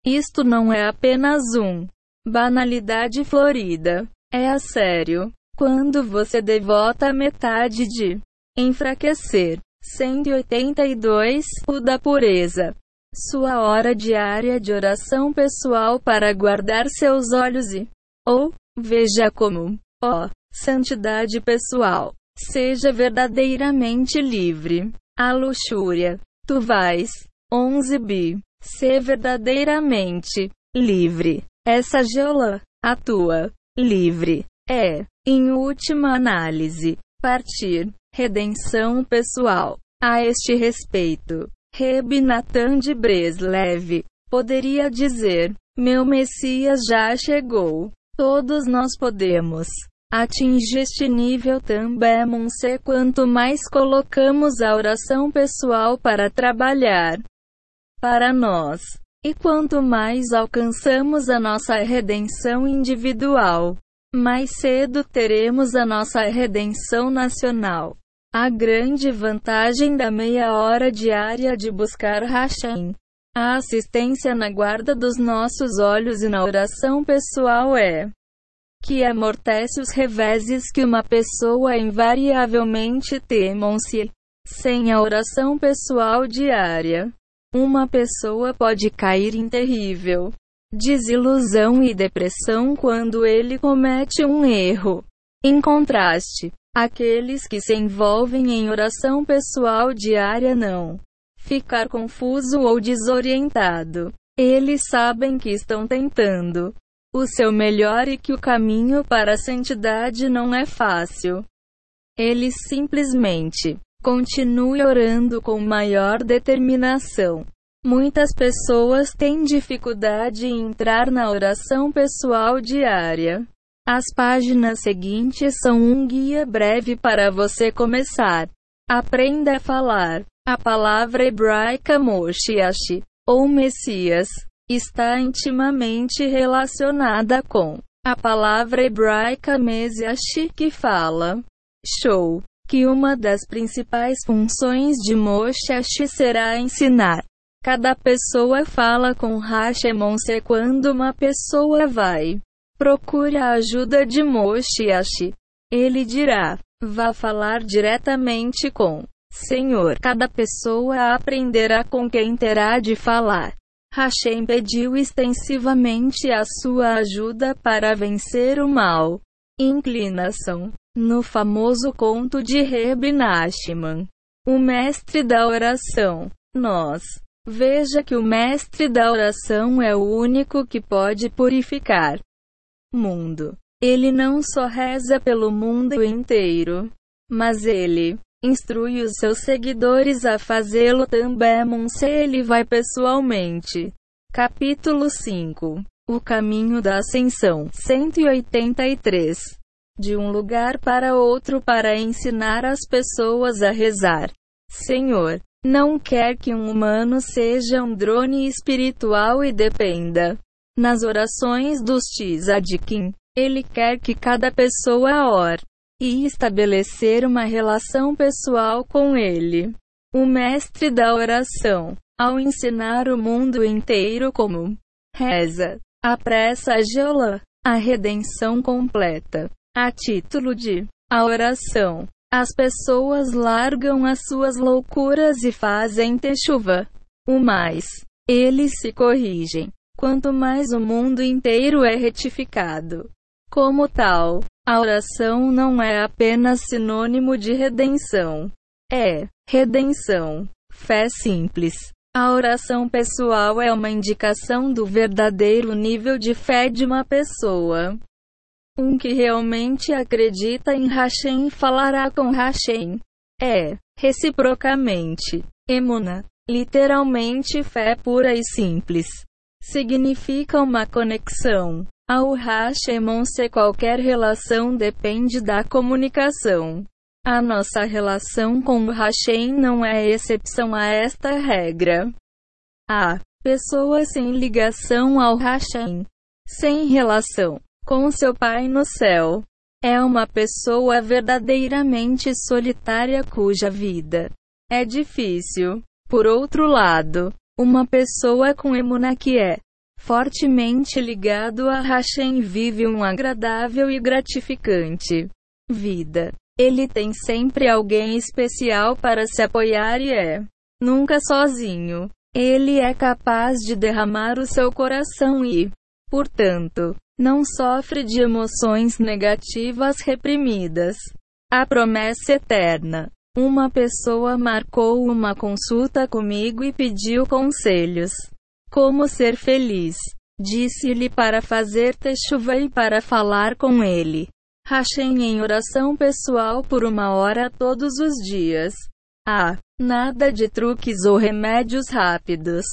Isto não é apenas um banalidade florida. É a sério. Quando você devota metade de enfraquecer 182 o da pureza. Sua hora diária de oração pessoal para guardar seus olhos e ou veja como, ó, santidade pessoal. Seja verdadeiramente livre. A luxúria. Tu vais. 11 bi. Ser verdadeiramente livre. Essa geola, a tua livre, é, em última análise, partir, redenção pessoal. A este respeito, Reb Natan de Breslev poderia dizer: Meu Messias já chegou. Todos nós podemos atingir este nível também, Monse, quanto mais colocamos a oração pessoal para trabalhar para nós. E quanto mais alcançamos a nossa redenção individual, mais cedo teremos a nossa redenção nacional. A grande vantagem da meia hora diária de buscar Hashem, a assistência na guarda dos nossos olhos e na oração pessoal é que amortece os reveses que uma pessoa invariavelmente temam-se sem a oração pessoal diária. Uma pessoa pode cair em terrível desilusão e depressão quando ele comete um erro. Em contraste, aqueles que se envolvem em oração pessoal diária não ficar confuso ou desorientado. Eles sabem que estão tentando o seu melhor e que o caminho para a santidade não é fácil. Eles simplesmente Continue orando com maior determinação. Muitas pessoas têm dificuldade em entrar na oração pessoal diária. As páginas seguintes são um guia breve para você começar. Aprenda a falar. A palavra hebraica Moshiach, ou Messias, está intimamente relacionada com a palavra hebraica Mesiach, que fala show. Que uma das principais funções de Moshe será ensinar. Cada pessoa fala com Hashemonse quando uma pessoa vai. Procure a ajuda de Moshe Ele dirá: vá falar diretamente com Senhor. Cada pessoa aprenderá com quem terá de falar. Hashem pediu extensivamente a sua ajuda para vencer o mal. Inclinação. No famoso conto de Reb Nachman, o mestre da oração, nós veja que o mestre da oração é o único que pode purificar mundo. Ele não só reza pelo mundo inteiro, mas ele instrui os seus seguidores a fazê-lo também se ele vai pessoalmente. Capítulo 5 O caminho da ascensão 183 De um lugar para outro para ensinar as pessoas a rezar. Senhor, não quer que um humano seja um drone espiritual e dependa. Nas orações dos Tzadikim, ele quer que cada pessoa ore e estabelecer uma relação pessoal com ele. O mestre da oração, ao ensinar o mundo inteiro como reza, apressa a Jeolá, a redenção completa, a título de a oração. As pessoas largam as suas loucuras e fazem techuva. O mais, eles se corrigem. Quanto mais o mundo inteiro é retificado. Como tal, a oração não é apenas sinônimo de redenção. É redenção. Fé simples. A oração pessoal é uma indicação do verdadeiro nível de fé de uma pessoa. Um que realmente acredita em Hashem falará com Hashem. É, reciprocamente, emuna, literalmente fé pura e simples. Significa uma conexão, ao Hashemon se qualquer relação depende da comunicação. A nossa relação com o Hashem não é exceção a esta regra. A pessoa sem ligação ao Hashem, sem relação com seu Pai no céu, é uma pessoa verdadeiramente solitária cuja vida é difícil. Por outro lado, uma pessoa com emuna que é fortemente ligado a Hashem vive um agradável e gratificante vida. Ele tem sempre alguém especial para se apoiar e é nunca sozinho. Ele é capaz de derramar o seu coração e, portanto, não sofre de emoções negativas reprimidas. A promessa eterna. Uma pessoa marcou uma consulta comigo e pediu conselhos. Como ser feliz? Disse-lhe para fazer techuva e para falar com ele. Hashem em oração pessoal por uma hora todos os dias. Ah, nada de truques ou remédios rápidos.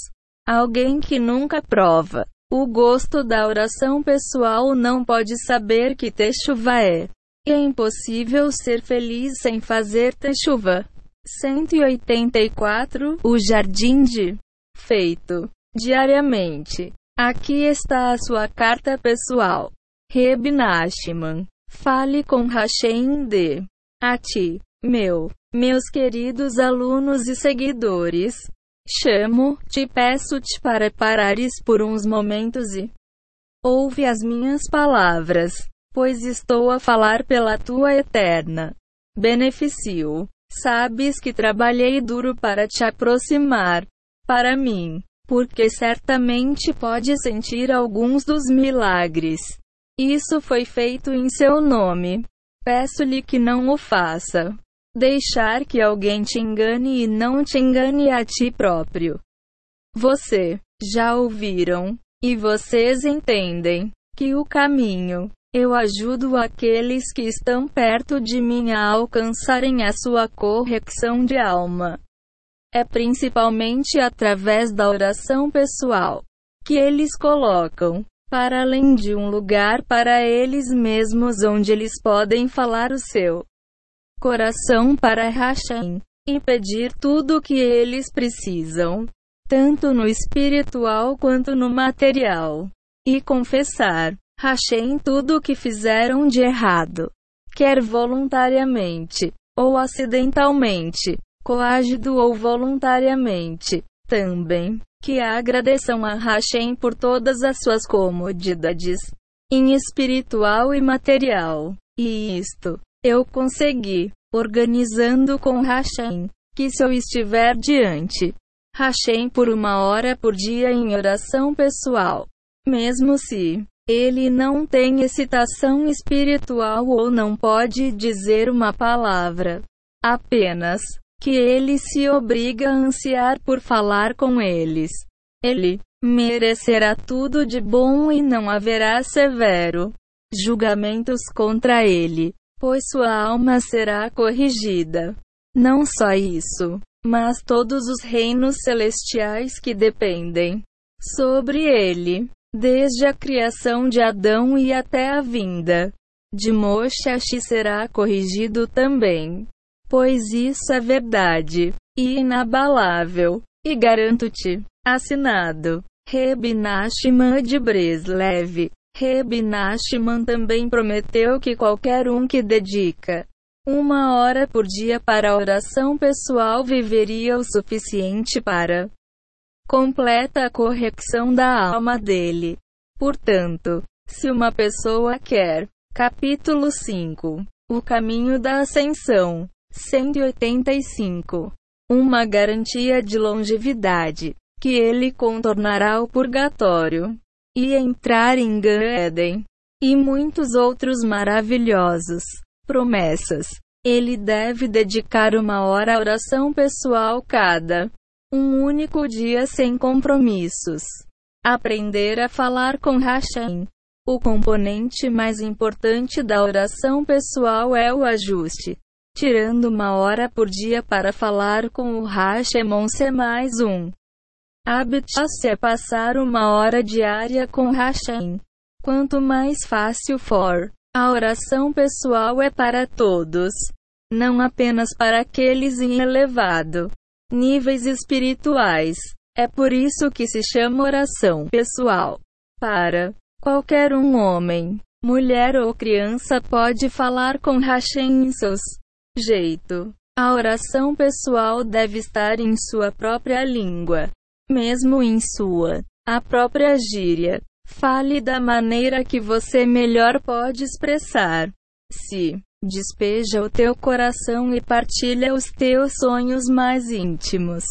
Alguém que nunca prova o gosto da oração pessoal não pode saber que techuva é. É impossível ser feliz sem fazer techuva. 184 O Jardim de Feito diariamente. Aqui está a sua carta pessoal. Reb Nachman. Fale com Hashem de a ti, meu, meus queridos alunos e seguidores. Chamo, te peço-te para parares por uns momentos e ouve as minhas palavras, pois estou a falar pela tua eterna benefício. Sabes que trabalhei duro para te aproximar para mim porque certamente pode sentir alguns dos milagres. Isso foi feito em seu nome. Peço-lhe que não o faça. Deixar que alguém te engane e não te engane a ti próprio. Você, já ouviram, e vocês entendem, que o caminho, eu ajudo aqueles que estão perto de mim a alcançarem a sua correção de alma é principalmente através da oração pessoal que eles colocam, para além de um lugar para eles mesmos onde eles podem falar o seu coração para Hashem e pedir tudo o que eles precisam, tanto no espiritual quanto no material, e confessar Hashem tudo o que fizeram de errado, quer voluntariamente, ou acidentalmente, coagido ou voluntariamente. Também, que agradeçam a Hashem por todas as suas comodidades, em espiritual e material. E isto, eu consegui, organizando com Hashem, que se eu estiver diante, Hashem por uma hora por dia em oração pessoal, mesmo se ele não tem excitação espiritual ou não pode dizer uma palavra, apenas que ele se obriga a ansiar por falar com eles. Ele merecerá tudo de bom e não haverá severo julgamentos contra ele, pois sua alma será corrigida. Não só isso, mas todos os reinos celestiais que dependem sobre ele, desde a criação de Adão e até a vinda de Moshe será corrigido também pois isso é verdade e inabalável. E garanto-te, assinado, Reb Nachman de Breslev. Reb Nachman também prometeu que qualquer um que dedica uma hora por dia para a oração pessoal viveria o suficiente para completa a correção da alma dele. Portanto, se uma pessoa quer, capítulo 5, o caminho da ascensão, 185. Uma garantia de longevidade, que ele contornará o purgatório e entrar em Gan e muitos outros maravilhosos promessas. Ele deve dedicar uma hora à oração pessoal cada um único dia sem compromissos. Aprender a falar com Hashem. O componente mais importante da oração pessoal é o ajuste tirando uma hora por dia para falar com o Hashemon C mais um. Hábito é passar uma hora diária com Hashem. Quanto mais fácil for, a oração pessoal é para todos, não apenas para aqueles em elevado níveis espirituais. É por isso que se chama oração pessoal. Para qualquer um homem, mulher ou criança pode falar com Hashem em seus jeito. A oração pessoal deve estar em sua própria língua, mesmo em sua a própria gíria. Fale da maneira que você melhor pode expressar. Se despeja o teu coração e partilha os teus sonhos mais íntimos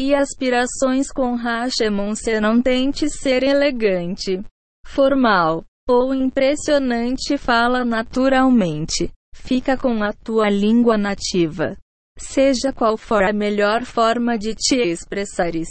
e aspirações com Hashemon, se não tente ser elegante, formal ou impressionante, fala naturalmente. Fica com a tua língua nativa. Seja qual for a melhor forma de te expressares.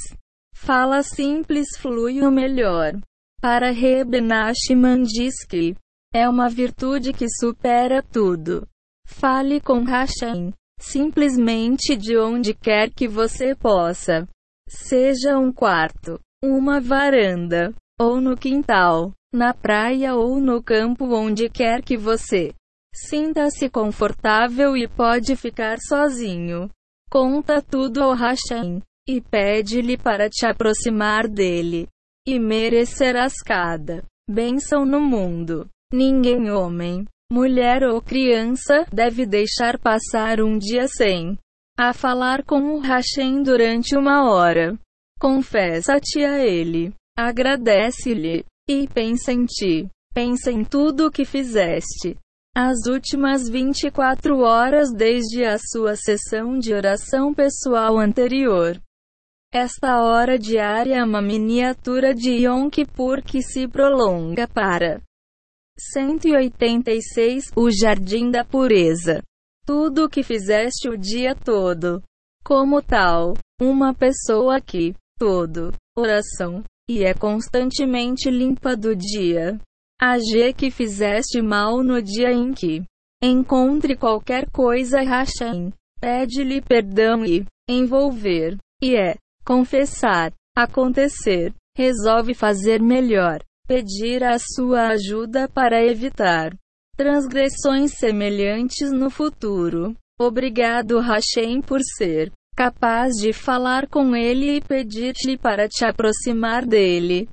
Fala simples flui o melhor. Para Reb Nachman diz que é uma virtude que supera tudo. Fale com Hashem, simplesmente de onde quer que você possa. Seja um quarto, uma varanda, ou no quintal, na praia ou no campo onde quer que você Sinta-se confortável e pode ficar sozinho. Conta tudo ao Hashem e pede-lhe para te aproximar dele. E merecerás cada bênção no mundo. Ninguém, homem, mulher ou criança, deve deixar passar um dia sem a falar com o Hashem durante uma hora. Confessa-te a ele, agradece-lhe e pensa em ti. Pensa em tudo o que fizeste as últimas 24 horas desde a sua sessão de oração pessoal anterior. Esta hora diária é uma miniatura de Yom Kippur que se prolonga para 186 O Jardim da Pureza. Tudo o que fizeste o dia todo. Como tal, uma pessoa que, todo, oração, e é constantemente limpa do dia. Ag que fizeste mal no dia em que encontre qualquer coisa Hashem. Pede-lhe perdão e envolver. E é confessar, acontecer, resolve fazer melhor, pedir a sua ajuda para evitar transgressões semelhantes no futuro. Obrigado Hashem por ser capaz de falar com ele e pedir-lhe para te aproximar dele.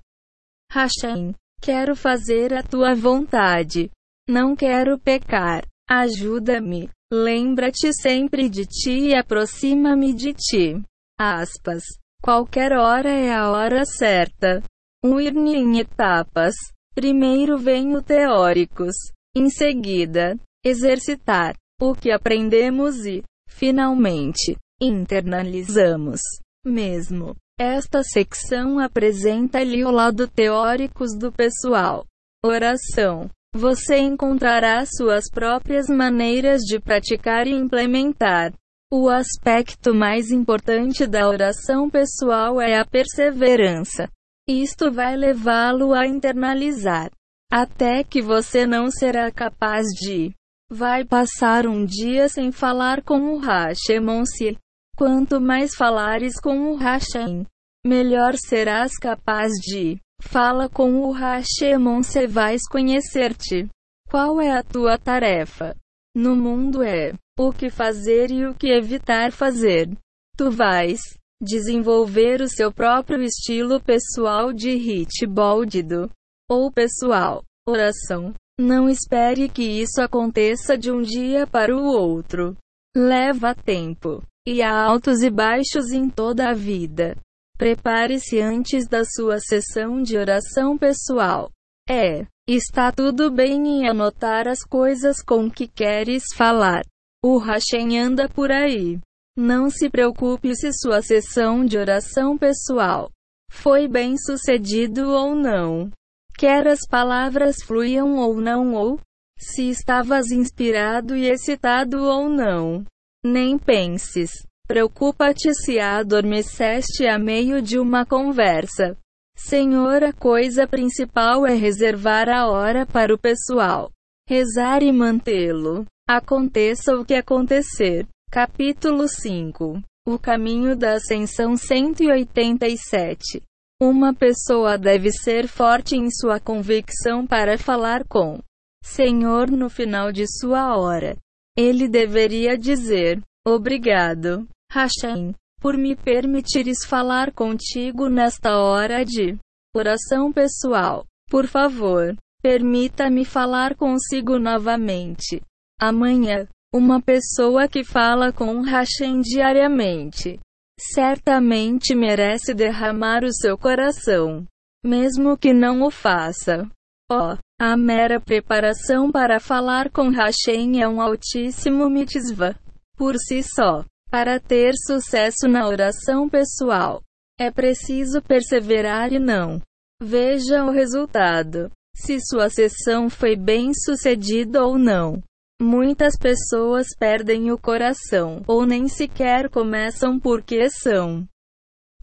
Hashem Quero fazer a tua vontade. Não quero pecar. Ajuda-me Lembra-te sempre de ti e aproxima-me de ti. Aspas. Qualquer hora é a hora certa. Um irne em etapas. Primeiro vem o teóricos. Em seguida, exercitar o que aprendemos e, finalmente, internalizamos. Mesmo. Esta secção apresenta-lhe o lado teóricos do pessoal. Oração. Você encontrará suas próprias maneiras de praticar e implementar. O aspecto mais importante da oração pessoal é a perseverança. Isto vai levá-lo a internalizar. Até que você não será capaz de. Vai passar um dia sem falar com o Hashemonsi. Quanto mais falares com o Hashem, melhor serás capaz de. Fala com o Hashemon se vais conhecer-te. Qual é a tua tarefa? No mundo é o que fazer e o que evitar fazer. Tu vais desenvolver o seu próprio estilo pessoal de hit boldido ou pessoal. Oração. Não espere que isso aconteça de um dia para o outro. Leva tempo. E há altos e baixos em toda a vida. Prepare-se antes da sua sessão de oração pessoal. É, está tudo bem em anotar as coisas com que queres falar. O Hashem anda por aí. Não se preocupe se sua sessão de oração pessoal foi bem sucedido ou não. Quer as palavras fluam ou não, ou se estavas inspirado e excitado ou não. Nem penses. Preocupa-te se adormeceste a meio de uma conversa. Senhor, a coisa principal é reservar a hora para o pessoal. Rezar e mantê-lo. Aconteça o que acontecer. Capítulo 5 O caminho da ascensão 187 Uma pessoa deve ser forte em sua convicção para falar com Senhor no final de sua hora. Ele deveria dizer: Obrigado. Hashem, por me permitires falar contigo nesta hora de oração pessoal. Por favor, permita-me falar consigo novamente. Amanhã, uma pessoa que fala com Hashem diariamente certamente merece derramar o seu coração, mesmo que não o faça. Oh, a mera preparação para falar com Hashem é um altíssimo mitzvah por si só. Para ter sucesso na oração pessoal, é preciso perseverar e não. Veja o resultado. Se sua sessão foi bem sucedida ou não. Muitas pessoas perdem o coração, ou nem sequer começam porque são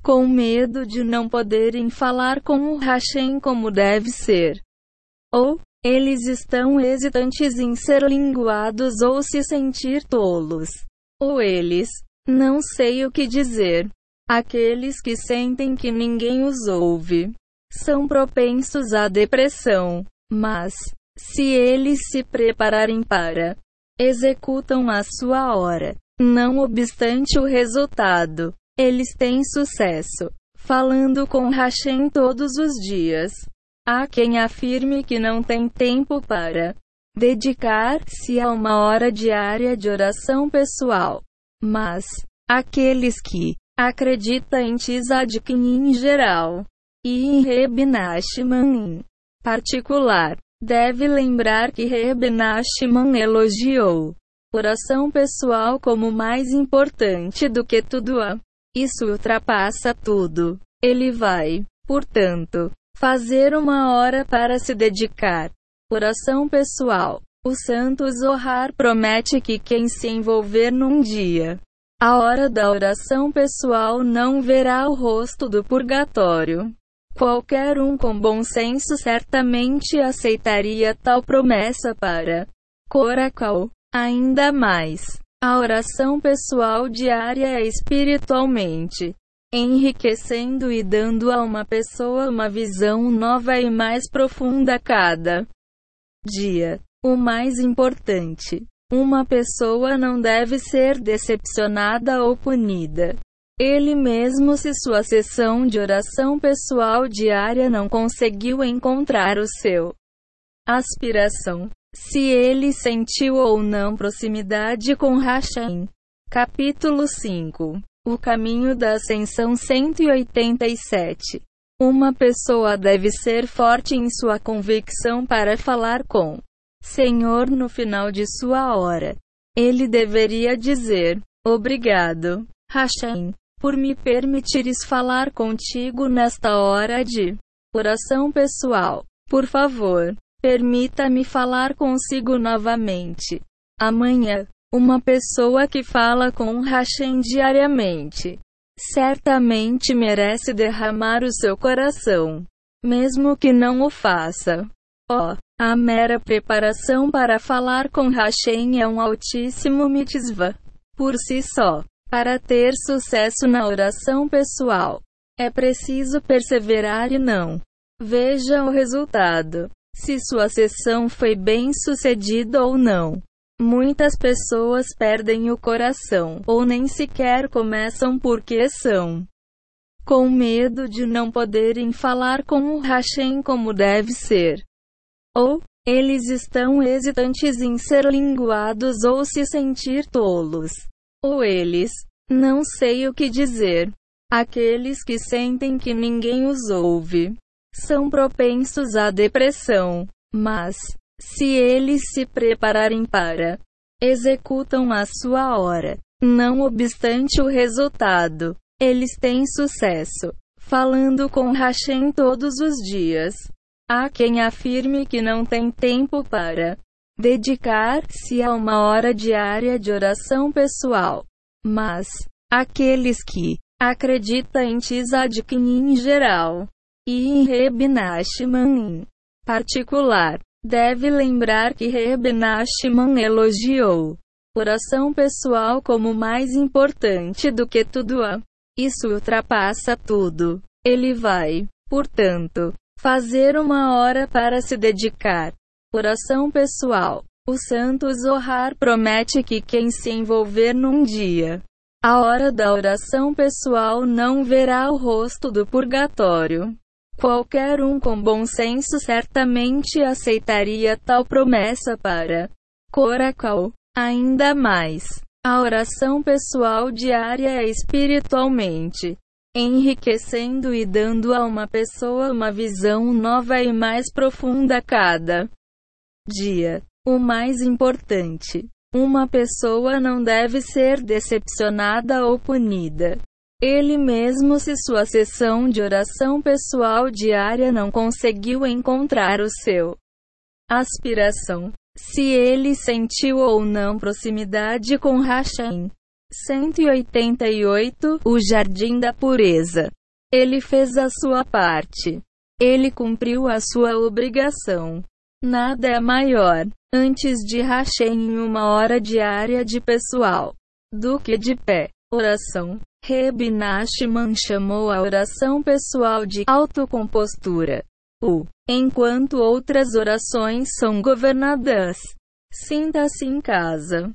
com medo de não poderem falar com o Hashem como deve ser. Ou, eles estão hesitantes em ser linguados ou se sentir tolos. Ou eles, não sei o que dizer. Aqueles que sentem que ninguém os ouve são propensos à depressão. Mas, se eles se prepararem para, executam a sua hora. Não obstante o resultado, eles têm sucesso. Falando com Hashem todos os dias. Há quem afirme que não tem tempo para dedicar-se a uma hora diária de oração pessoal. Mas, aqueles que acreditam em Tzadkin em geral, e em Reb Nachman em particular, deve lembrar que Reb elogiou oração pessoal como mais importante do que tudo a. Isso ultrapassa tudo. Ele vai, portanto, fazer uma hora para se dedicar Oração pessoal. O santo Zohar promete que quem se envolver num dia, a hora da oração pessoal não verá o rosto do purgatório. Qualquer um com bom senso certamente aceitaria tal promessa para Coracal. Ainda mais, a oração pessoal diária é espiritualmente enriquecendo e dando a uma pessoa uma visão nova e mais profunda cada dia. O mais importante: uma pessoa não deve ser decepcionada ou punida. Ele mesmo, se sua sessão de oração pessoal diária não conseguiu encontrar o seu aspiração, se ele sentiu ou não proximidade com Hashem. Capítulo 5 O caminho da ascensão 187 Uma pessoa deve ser forte em sua convicção para falar com Senhor no final de sua hora. Ele deveria dizer: Obrigado, Hashem, por me permitires falar contigo nesta hora de oração pessoal. Por favor, permita-me falar consigo novamente. Amanhã, uma pessoa que fala com Hashem diariamente certamente merece derramar o seu coração, mesmo que não o faça. Oh, a mera preparação para falar com Hashem é um altíssimo mitzvah por si só. Para ter sucesso na oração pessoal, é preciso perseverar e não. Veja o resultado. Se sua sessão foi bem sucedida ou não. Muitas pessoas perdem o coração, ou nem sequer começam porque são com medo de não poderem falar com o Hashem como deve ser. Ou, eles estão hesitantes em ser linguados ou se sentir tolos. Ou eles, não sei o que dizer. Aqueles que sentem que ninguém os ouve são propensos à depressão. Mas, se eles se prepararem para, executam a sua hora. Não obstante o resultado, eles têm sucesso. Falando com Hashem todos os dias. Há quem afirme que não tem tempo para dedicar-se a uma hora diária de oração pessoal. Mas, aqueles que acreditam em Tzadkin em geral, e em Reb Nachman em particular, deve lembrar que Reb Nachman elogiou oração pessoal como mais importante do que tudo a. Isso ultrapassa tudo. Ele vai, portanto, fazer uma hora para se dedicar. Oração pessoal. O santo Zohar promete que quem se envolver num dia, a hora da oração pessoal não verá o rosto do purgatório. Qualquer um com bom senso certamente aceitaria tal promessa para Coracal. Ainda mais, a oração pessoal diária é espiritualmente enriquecendo e dando a uma pessoa uma visão nova e mais profunda cada dia. O mais importante: uma pessoa não deve ser decepcionada ou punida. Ele mesmo, se sua sessão de oração pessoal diária não conseguiu encontrar o seu aspiração, se ele sentiu ou não proximidade com Hashem. 188 O Jardim da Pureza. Ele fez a sua parte. Ele cumpriu a sua obrigação. Nada é maior, antes de Hashem em uma hora diária de pessoal, do que de pé. Oração. Reb Nachman chamou a oração pessoal de autocompostura. O enquanto outras orações são governadas. Sinta-se em casa.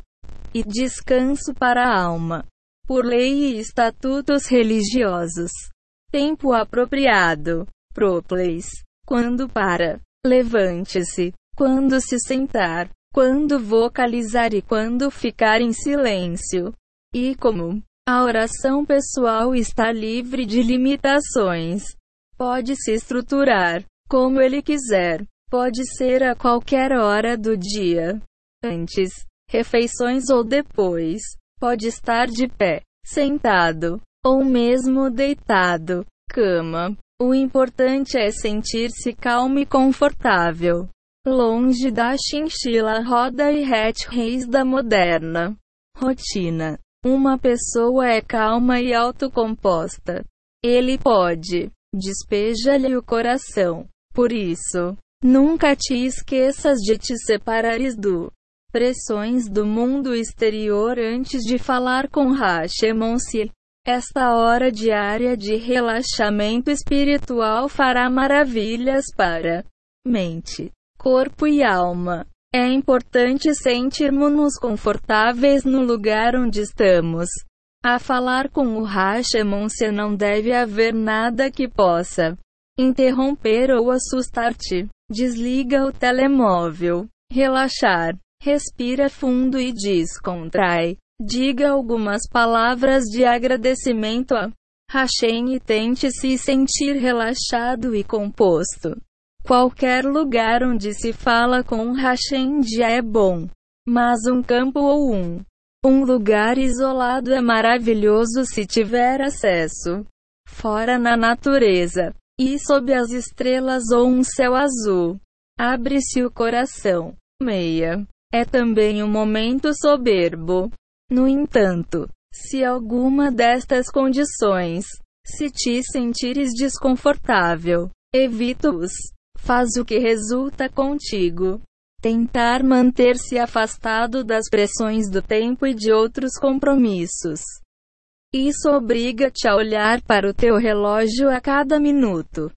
E descanso para a alma. Por lei e estatutos religiosos. Tempo apropriado. Propleis. Quando para. Levante-se. Quando se sentar. Quando vocalizar e quando ficar em silêncio. E como a oração pessoal está livre de limitações. Pode se estruturar como ele quiser. Pode ser a qualquer hora do dia. Antes, refeições ou depois. Pode estar de pé, sentado, ou mesmo deitado. Cama. O importante é sentir-se calmo e confortável. Longe da chinchila roda e hat reis da moderna rotina. Uma pessoa é calma e autocomposta. Ele pode. Despeja-lhe o coração. Por isso, nunca te esqueças de te separares do pressões do mundo exterior antes de falar com Hashemonsi. Esta hora diária de relaxamento espiritual fará maravilhas para mente, corpo e alma. É importante sentirmos-nos confortáveis no lugar onde estamos. A falar com o Hashemon se não deve haver nada que possa interromper ou assustar-te. Desliga o telemóvel. relaxar. Respira fundo e descontrai. Diga algumas palavras de agradecimento a Hashem e tente se sentir relaxado e composto. Qualquer lugar onde se fala com Hashem já é bom. Mas um campo ou um, um lugar isolado é maravilhoso se tiver acesso. Fora na natureza. E sob as estrelas ou um céu azul. Abre-se o coração. Meia. É também um momento soberbo. No entanto, se alguma destas condições se te sentires desconfortável, evita-os. Faz o que resulta contigo. Tentar manter-se afastado das pressões do tempo e de outros compromissos. Isso obriga-te a olhar para o teu relógio a cada minuto.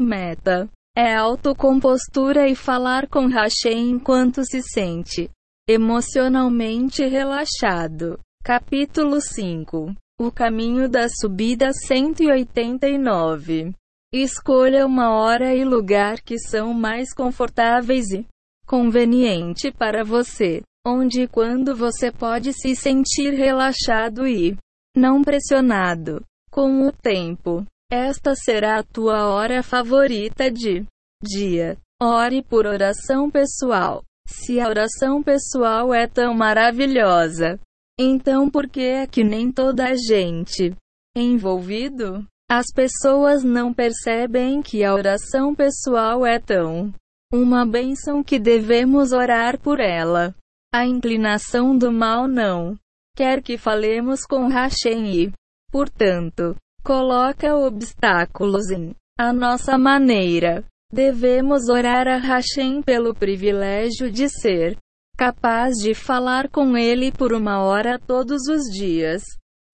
Meta é autocompostura e falar com Hashem enquanto se sente emocionalmente relaxado. Capítulo 5 O caminho da subida 189 Escolha uma hora e lugar que são mais confortáveis e conveniente para você, onde e quando você pode se sentir relaxado e não pressionado. Com o tempo, esta será a tua hora favorita de dia. Ore por oração pessoal. Se a oração pessoal é tão maravilhosa, então por que é que nem toda a gente envolvido? As pessoas não percebem que a oração pessoal é tão uma bênção que devemos orar por ela. A inclinação do mal não quer que falemos com Hashem e, portanto, coloca obstáculos em a nossa maneira. Devemos orar a Hashem pelo privilégio de ser capaz de falar com ele por uma hora todos os dias.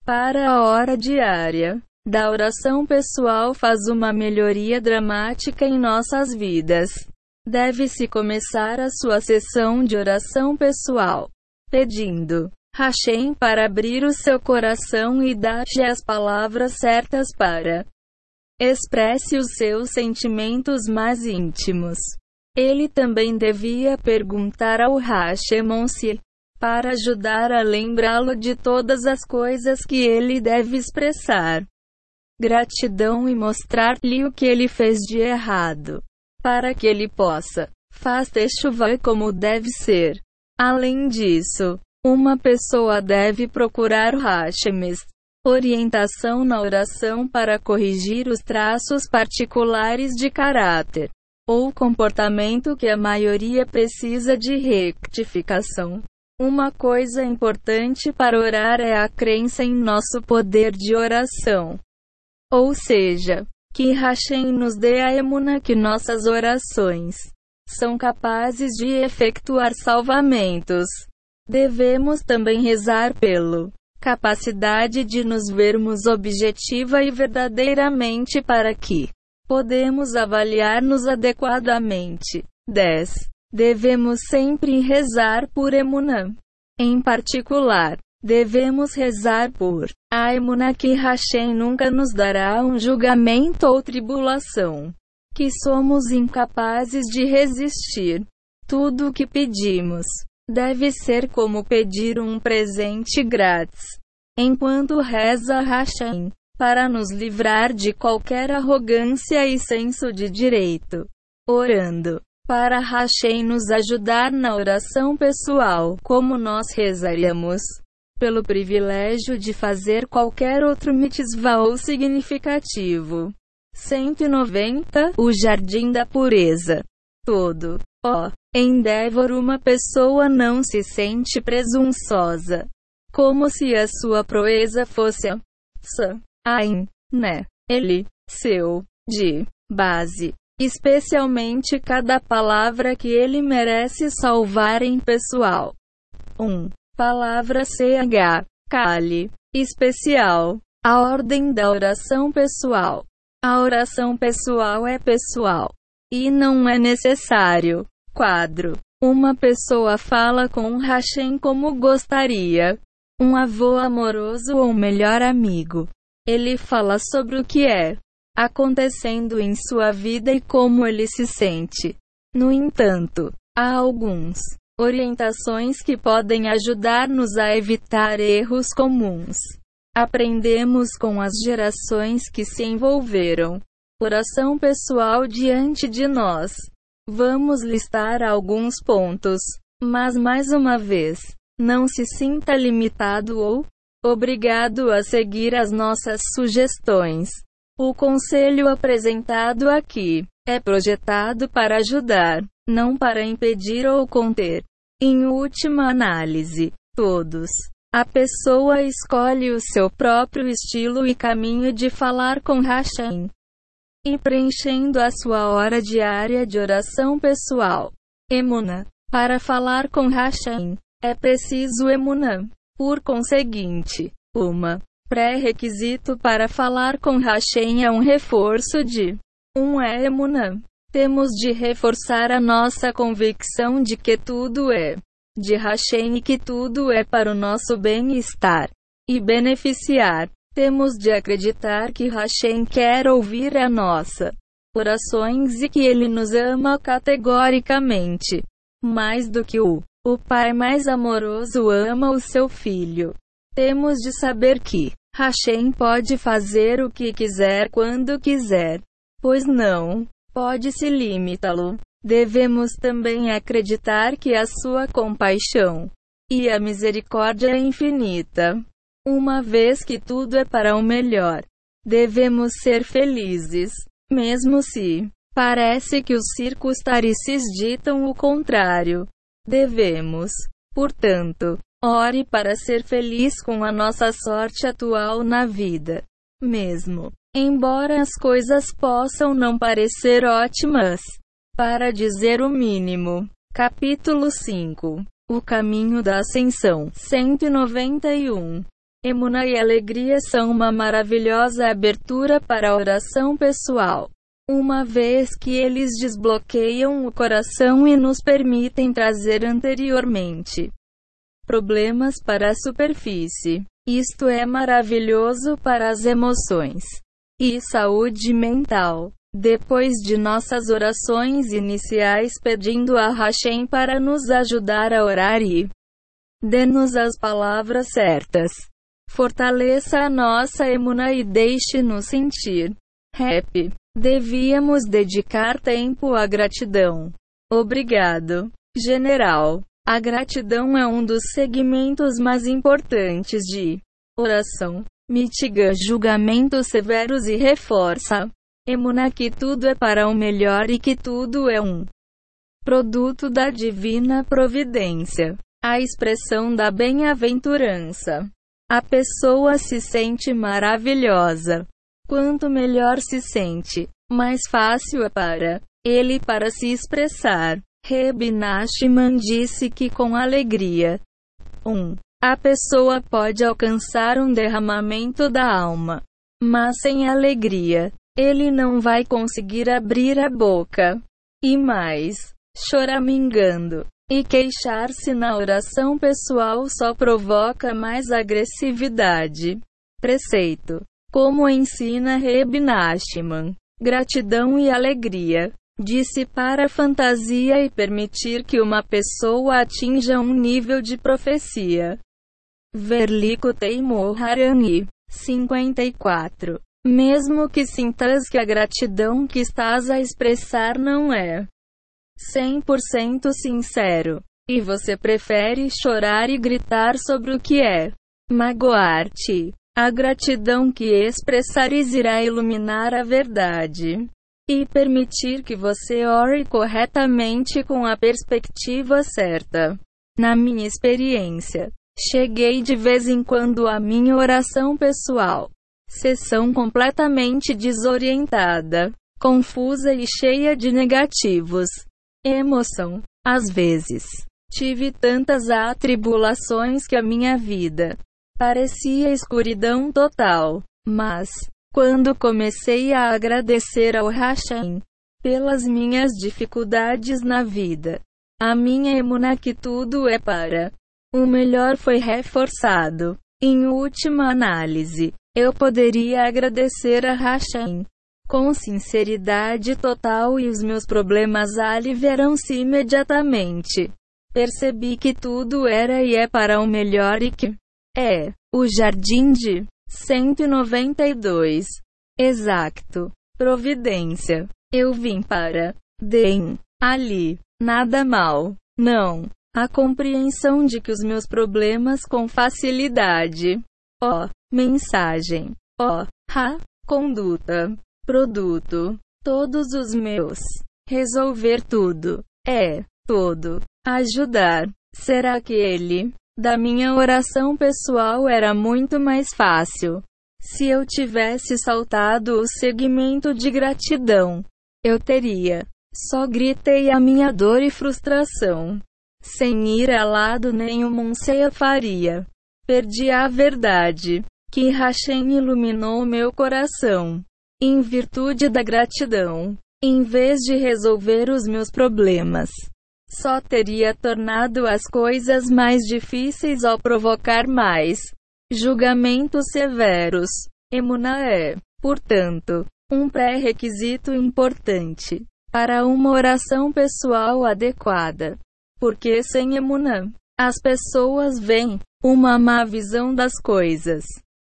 Para a hora diária da oração pessoal faz uma melhoria dramática em nossas vidas. Deve-se começar a sua sessão de oração pessoal pedindo Hashem para abrir o seu coração e dar-lhe as palavras certas para expresse os seus sentimentos mais íntimos. Ele também devia perguntar ao Hashemon se, para ajudar a lembrá-lo de todas as coisas que ele deve expressar gratidão e mostrar-lhe o que ele fez de errado, para que ele possa fazer chuva como deve ser. Além disso, uma pessoa deve procurar Hashemes, orientação na oração para corrigir os traços particulares de caráter ou comportamento que a maioria precisa de rectificação. Uma coisa importante para orar é a crença em nosso poder de oração. Ou seja, que Hashem nos dê a emuna que nossas orações são capazes de efetuar salvamentos. Devemos também rezar pelo capacidade de nos vermos objetiva e verdadeiramente para que podemos avaliar-nos adequadamente. 10. Devemos sempre rezar por Emunã. Em particular, devemos rezar por a Emunã que Hashem nunca nos dará um julgamento ou tribulação que somos incapazes de resistir. Tudo o que pedimos deve ser como pedir um presente grátis. Enquanto reza Hashem, para nos livrar de qualquer arrogância e senso de direito. Orando para Hashem nos ajudar na oração pessoal, como nós rezaríamos, pelo privilégio de fazer qualquer outro mitzvah ou significativo. 190 O Jardim da Pureza. Todo. Ó. Endeavor uma pessoa não se sente presunçosa. Como se a sua proeza fosse a sa, ain, né, ele, seu, de, base. Especialmente cada palavra que ele merece salvar em pessoal. 1. Um, palavra CH, Kali, especial. A ordem da oração pessoal. A oração pessoal é pessoal. E não é necessário quadro. Uma pessoa fala com Hashem como gostaria. Um avô amoroso ou melhor amigo. Ele fala sobre o que é acontecendo em sua vida e como ele se sente. No entanto, Há alguns orientações que podem ajudar-nos a evitar erros comuns. Aprendemos com as gerações que se envolveram. Oração pessoal diante de nós. Vamos listar alguns pontos, mas mais uma vez, não se sinta limitado ou obrigado a seguir as nossas sugestões. O conselho apresentado aqui é projetado para ajudar, não para impedir ou conter. Em última análise, todos. A pessoa escolhe o seu próprio estilo e caminho de falar com Hashem. E preenchendo a sua hora diária de oração pessoal. Emuna. Para falar com Hashem, é preciso Emuna. Por conseguinte, uma pré-requisito para falar com Hashem é um reforço de um é Emuna. Temos de reforçar a nossa convicção de que tudo é de Hashem e que tudo é para o nosso bem-estar e beneficiar. Temos de acreditar que Hashem quer ouvir a nossa orações e que ele nos ama categoricamente. Mais do que o, o pai mais amoroso ama o seu filho. Temos de saber que Hashem pode fazer o que quiser quando quiser. Pois não pode-se limitá-lo. Devemos também acreditar que a sua compaixão e a misericórdia é infinita. Uma vez que tudo é para o melhor, devemos ser felizes, mesmo se parece que os circunstâncias ditam o contrário. Devemos, portanto, ore para ser feliz com a nossa sorte atual na vida, mesmo embora as coisas possam não parecer ótimas. Para dizer o mínimo. Capítulo 5 O caminho da ascensão. 191. Emuna e alegria são uma maravilhosa abertura para a oração pessoal. Uma vez que eles desbloqueiam o coração e nos permitem trazer anteriormente problemas para a superfície. Isto é maravilhoso para as emoções e saúde mental. Depois de nossas orações iniciais pedindo a Hashem para nos ajudar a orar e dê-nos as palavras certas. Fortaleça a nossa emuna e deixe-nos sentir. Rap. Devíamos dedicar tempo à gratidão. Obrigado, General. A gratidão é um dos segmentos mais importantes de oração. Mitiga julgamentos severos e reforça Emuna que tudo é para o melhor e que tudo é um produto da divina providência. A expressão da bem-aventurança. A pessoa se sente maravilhosa. Quanto melhor se sente, mais fácil é para ele para se expressar. Reb disse que com alegria, 1. Um, a pessoa pode alcançar um derramamento da alma, mas sem alegria, ele não vai conseguir abrir a boca. E mais, choramingando e queixar-se na oração pessoal só provoca mais agressividade. Preceito. Como ensina Reb Nachman, gratidão e alegria. Dissipar a fantasia e permitir que uma pessoa atinja um nível de profecia. Verlico Teimor Harani. 54. Mesmo que sintas que a gratidão que estás a expressar não é 100% sincero, e você prefere chorar e gritar sobre o que é? Magoar-te, a gratidão que expressares irá iluminar a verdade. E permitir que você ore corretamente com a perspectiva certa. Na minha experiência, cheguei de vez em quando à minha oração pessoal. Sessão completamente desorientada, confusa e cheia de negativos. Emoção. Às vezes, tive tantas atribulações que a minha vida parecia escuridão total. Mas, quando comecei a agradecer ao Hashem pelas minhas dificuldades na vida, a minha emuna que tudo é para o melhor foi reforçado. Em última análise, eu poderia agradecer a Hashem com sinceridade total e os meus problemas aliviaram-se imediatamente. Percebi que tudo era e é para o melhor e que é o jardim de 192. Exato. Providência. Eu vim para Dem. Ali. Nada mal. Não. A compreensão de que os meus problemas com facilidade. Ó. Oh, mensagem. Ó. Oh, ha. Conduta. Produto. Todos os meus. Resolver tudo. É. Todo. Ajudar. Será que ele, da minha oração pessoal, era muito mais fácil? Se eu tivesse saltado o segmento de gratidão, eu teria. Só gritei a minha dor e frustração. Sem ir a lado nenhum Monseia faria. Perdi a verdade. Que Hashem iluminou meu coração. Em virtude da gratidão. Em vez de resolver os meus problemas só teria tornado as coisas mais difíceis ao provocar mais julgamentos severos. Emuna é, portanto, um pré-requisito importante para uma oração pessoal adequada. Porque sem emuna, as pessoas veem uma má visão das coisas.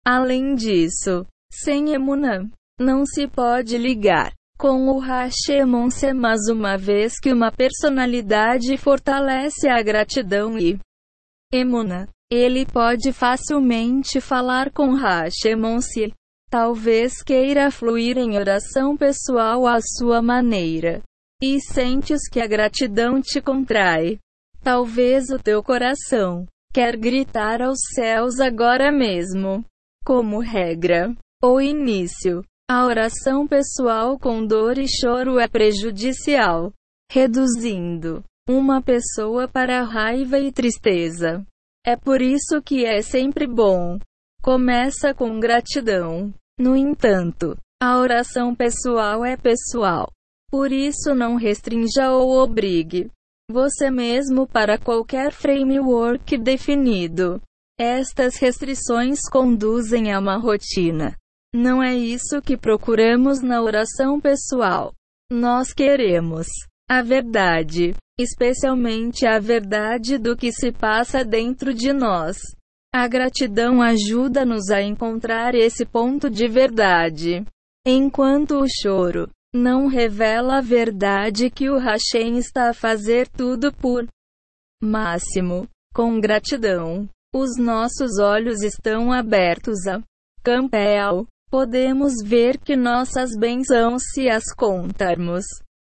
Além disso, sem emuna, não se pode ligar com o Hashemonse, mas uma vez que uma personalidade fortalece a gratidão e emuna, ele pode facilmente falar com Hashemonse. Talvez queira fluir em oração pessoal à sua maneira. E sentes que a gratidão te contrai. Talvez o teu coração quer gritar aos céus agora mesmo. Como regra, ou início, a oração pessoal com dor e choro é prejudicial, reduzindo uma pessoa para raiva e tristeza. É por isso que é sempre bom. Começa com gratidão. No entanto, a oração pessoal é pessoal. Por isso não restrinja ou obrigue você mesmo para qualquer framework definido. Estas restrições conduzem a uma rotina não é isso que procuramos na oração pessoal. Nós queremos a verdade, especialmente a verdade do que se passa dentro de nós. A gratidão ajuda-nos a encontrar esse ponto de verdade. Enquanto o choro não revela a verdade que o Hashem está a fazer tudo por máximo, com gratidão, os nossos olhos estão abertos a Campbell podemos ver que nossas bênçãos, se as contarmos,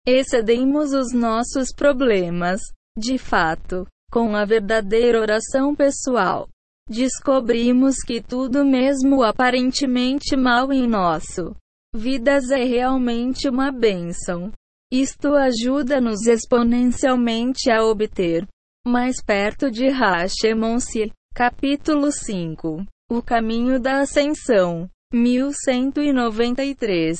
excedemos os nossos problemas. De fato, com a verdadeira oração pessoal, descobrimos que tudo mesmo aparentemente mal em nosso vidas é realmente uma bênção. Isto ajuda-nos exponencialmente a obter mais perto de Hashemonsi. Capítulo 5 O caminho da ascensão 1193.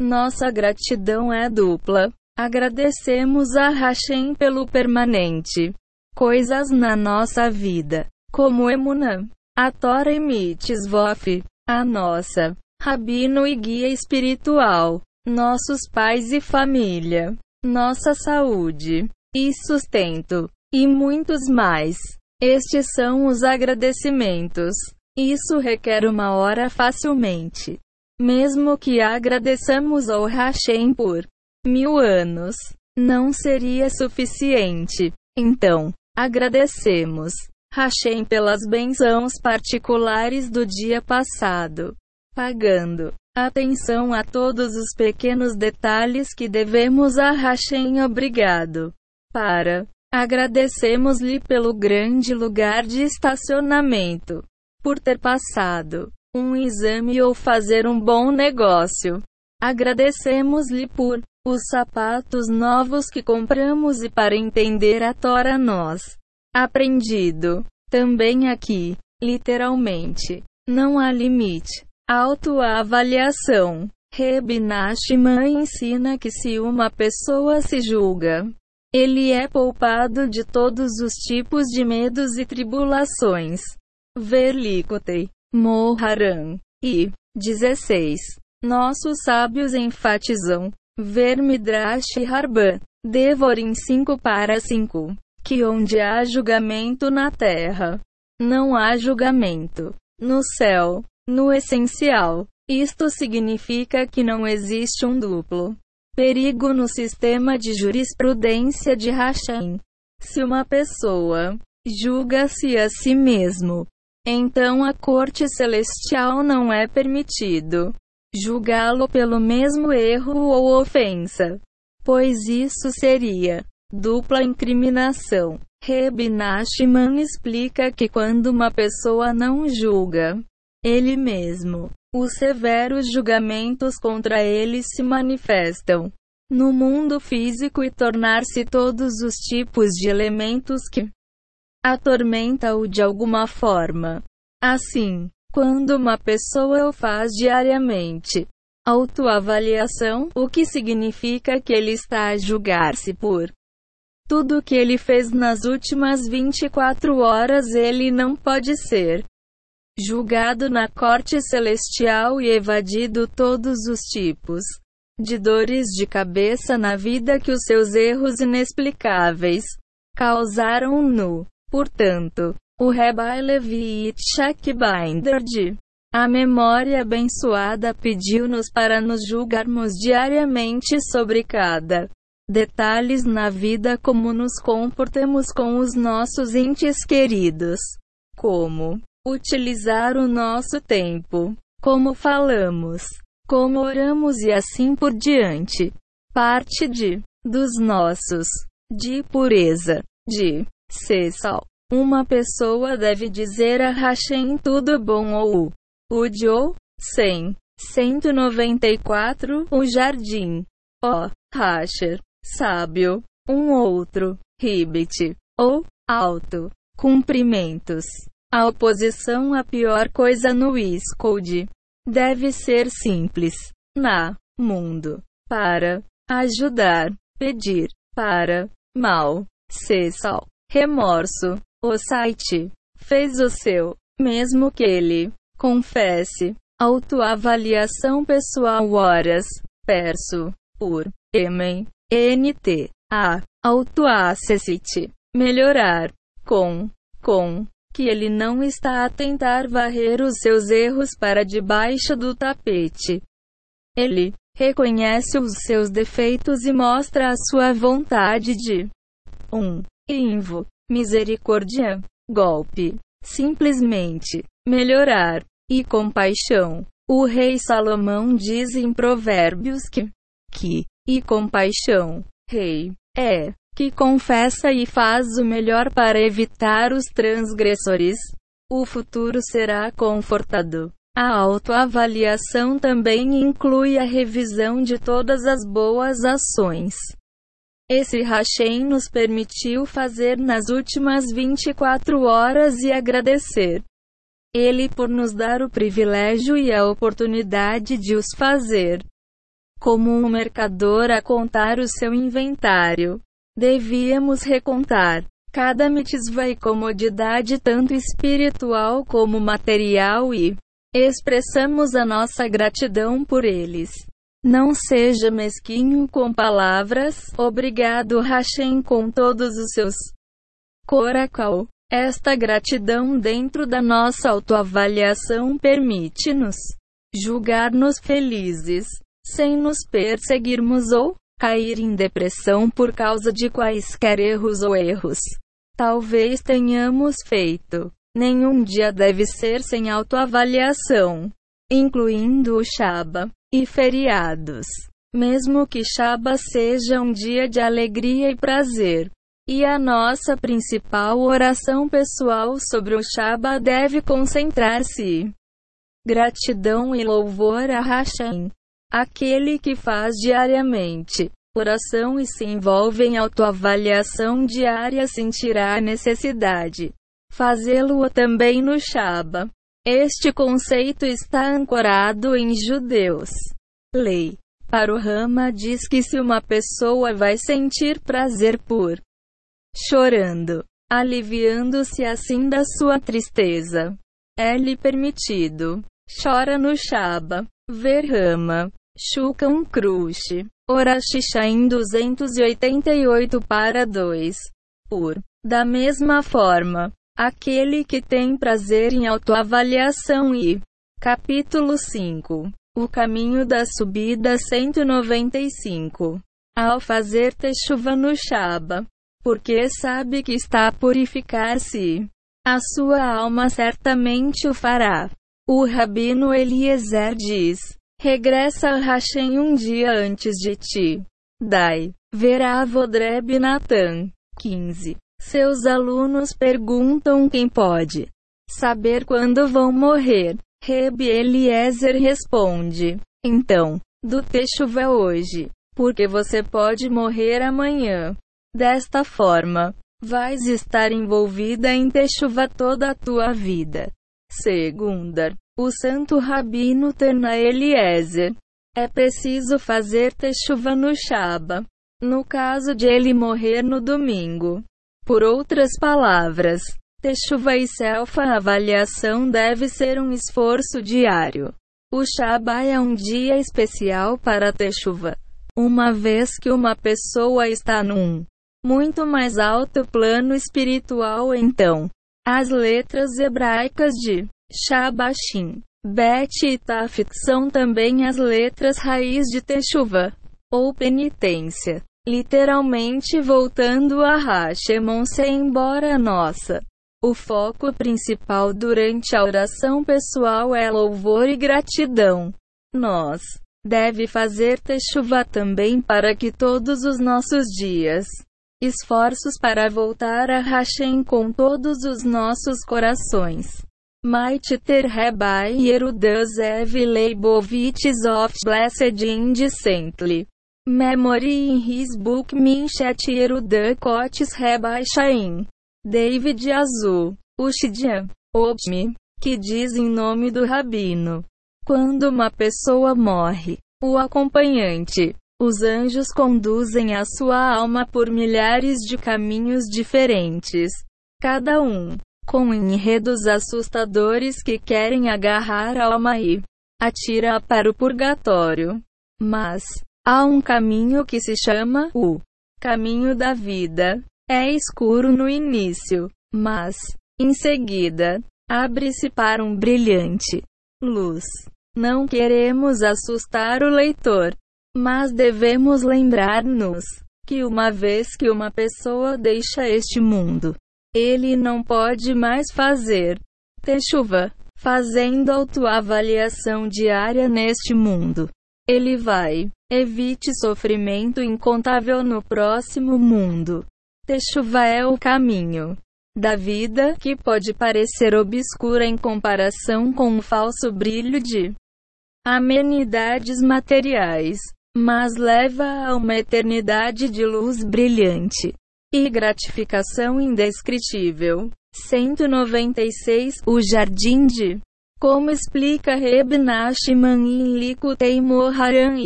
Nossa gratidão é dupla. Agradecemos a Hashem pelo permanente coisas na nossa vida, como Emunã, a Torah e Mitzvof, a nossa rabino e guia espiritual, nossos pais e família, nossa saúde e sustento, e muitos mais. Estes são os agradecimentos. Isso requer uma hora facilmente. Mesmo que agradeçamos ao Hashem por mil anos, não seria suficiente. Então, agradecemos Hashem pelas bênçãos particulares do dia passado, pagando atenção a todos os pequenos detalhes que devemos a Hashem obrigado. Para agradecemos-lhe pelo grande lugar de estacionamento por ter passado um exame ou fazer um bom negócio. Agradecemos-lhe por os sapatos novos que compramos e para entender a Tora nós. Aprendido. Também aqui, literalmente, não há limite. Autoavaliação. Reb Nachman ensina que se uma pessoa se julga, ele é poupado de todos os tipos de medos e tribulações. Verlicotei, Moharan. E 16. Nossos sábios enfatizam. Ver Midrash Harban. Devorim 5 para 5. Que onde há julgamento na terra, não há julgamento. No céu, no essencial. Isto significa que não existe um duplo perigo no sistema de jurisprudência de Hashem. Se uma pessoa julga-se a si mesmo, então a corte celestial não é permitido julgá-lo pelo mesmo erro ou ofensa, pois isso seria dupla incriminação. Reb Nachman explica que quando uma pessoa não julga ele mesmo, os severos julgamentos contra ele se manifestam no mundo físico e tornar-se todos os tipos de elementos que atormenta-o de alguma forma. Assim, quando uma pessoa o faz diariamente, autoavaliação, o que significa que ele está a julgar-se por tudo que ele fez nas últimas 24 horas, ele não pode ser julgado na corte celestial e evadido todos os tipos de dores de cabeça na vida que os seus erros inexplicáveis causaram no Portanto, o Rabbi Levi Yitzhak de a memória abençoada pediu-nos para nos julgarmos diariamente sobre cada detalhes na vida como nos comportamos com os nossos entes queridos, como utilizar o nosso tempo, como falamos, como oramos e assim por diante. Parte de dos nossos de pureza, de Cessal. Uma pessoa deve dizer a Hashem tudo bom ou o Joe 100. 194 O jardim. Ó, Rasher. Sábio. Um outro. Ribbit. Ou alto. Cumprimentos. A oposição à pior coisa no Iscode deve ser simples. Na mundo. Para ajudar. Pedir. Para mal. Cessal remorso. O site fez o seu, mesmo que ele confesse. Autoavaliação pessoal horas, perso, por, emen, nt, a, autoassessite, melhorar, com, com, que ele não está a tentar varrer os seus erros para debaixo do tapete. Ele reconhece os seus defeitos e mostra a sua vontade de 1. Um, Invo. Misericórdia. Golpe. Simplesmente. Melhorar. E compaixão. O rei Salomão diz em Provérbios que, que, e compaixão, rei, é, que confessa e faz o melhor para evitar os transgressores. O futuro será confortado. A autoavaliação também inclui a revisão de todas as boas ações esse Hashem nos permitiu fazer nas últimas 24 horas e agradecer. Ele por nos dar o privilégio e a oportunidade de os fazer. Como um mercador a contar o seu inventário, devíamos recontar cada mitzvah e comodidade tanto espiritual como material e expressamos a nossa gratidão por eles. Não seja mesquinho com palavras. Obrigado, Hashem, com todos os seus. Coracal. Esta gratidão dentro da nossa autoavaliação permite-nos julgar-nos felizes, sem nos perseguirmos ou cair em depressão por causa de quaisquer erros ou erros. Talvez tenhamos feito. Nenhum dia deve ser sem autoavaliação, incluindo o Shaba e feriados. Mesmo que Shaba seja um dia de alegria e prazer. E a nossa principal oração pessoal sobre o Shaba deve concentrar-se. Gratidão e louvor a Hashem, aquele que faz diariamente oração e se envolve em autoavaliação diária sentirá a necessidade fazê-lo também no Shaba. Este conceito está ancorado em judeus. Lei. Para o Rama diz que se uma pessoa vai sentir prazer por chorando, aliviando-se assim da sua tristeza, é-lhe permitido. Chora no Shaba. Verrama. Shukam Krush. Orashishain 288 para 2. Por. Da mesma forma, aquele que tem prazer em autoavaliação e. Capítulo 5. O caminho da subida 195. Ao fazer techuva no Shaba. Porque sabe que está a purificar-se. A sua alma certamente o fará. O rabino Eliezer diz: Regressa a Hashem um dia antes de ti. Dai. Verá Vodreb Natan. 15. Seus alunos perguntam quem pode saber quando vão morrer. Reb Eliezer responde: Então, do Techuva hoje, porque você pode morrer amanhã. Desta forma, vais estar envolvida em Techuva toda a tua vida. Segunda, o santo rabino Terna Eliezer. É preciso fazer techuva no Shaba. No caso de ele morrer no domingo. Por outras palavras, techuva e self-avaliação deve ser um esforço diário. O Shaba é um dia especial para techuva. Uma vez que uma pessoa está num muito mais alto plano espiritual, então, as letras hebraicas de Shabashim, Bet e Tafit são também as letras raiz de Teshuva, ou penitência. Literalmente voltando a Hashemon-se embora nossa. O foco principal durante a oração pessoal é louvor e gratidão. Nós deve fazer Teshuva também para que todos os nossos dias esforços para voltar a Hashem com todos os nossos corações. Might ter Rabbi Yerudas Ev Leibovitz of Blessed Indecently. Memory in his book Minchet Kotis Rabbi Shaim. David Azul. Ushidia. Obmi. Que diz em nome do Rabino. Quando uma pessoa morre, o acompanhante os anjos conduzem a sua alma por milhares de caminhos diferentes, cada um com enredos assustadores que querem agarrar a alma e atira-a para o purgatório. Mas há um caminho que se chama o caminho da vida. É escuro no início, mas em seguida abre-se para um brilhante luz. Não queremos assustar o leitor, mas devemos lembrar-nos que uma vez que uma pessoa deixa este mundo, ele não pode mais fazer chuva, fazendo autoavaliação diária neste mundo. Ele vai, evite sofrimento incontável no próximo mundo. Techuva é o caminho da vida que pode parecer obscura em comparação com um falso brilho de amenidades materiais mas leva a uma eternidade de luz brilhante e gratificação indescritível. 196 O Jardim de Como explica Reb Nachman em Likutei Moharan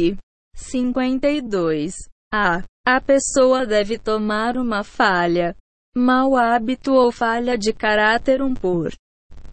52. A. A pessoa deve tomar uma falha, mau hábito ou falha de caráter um por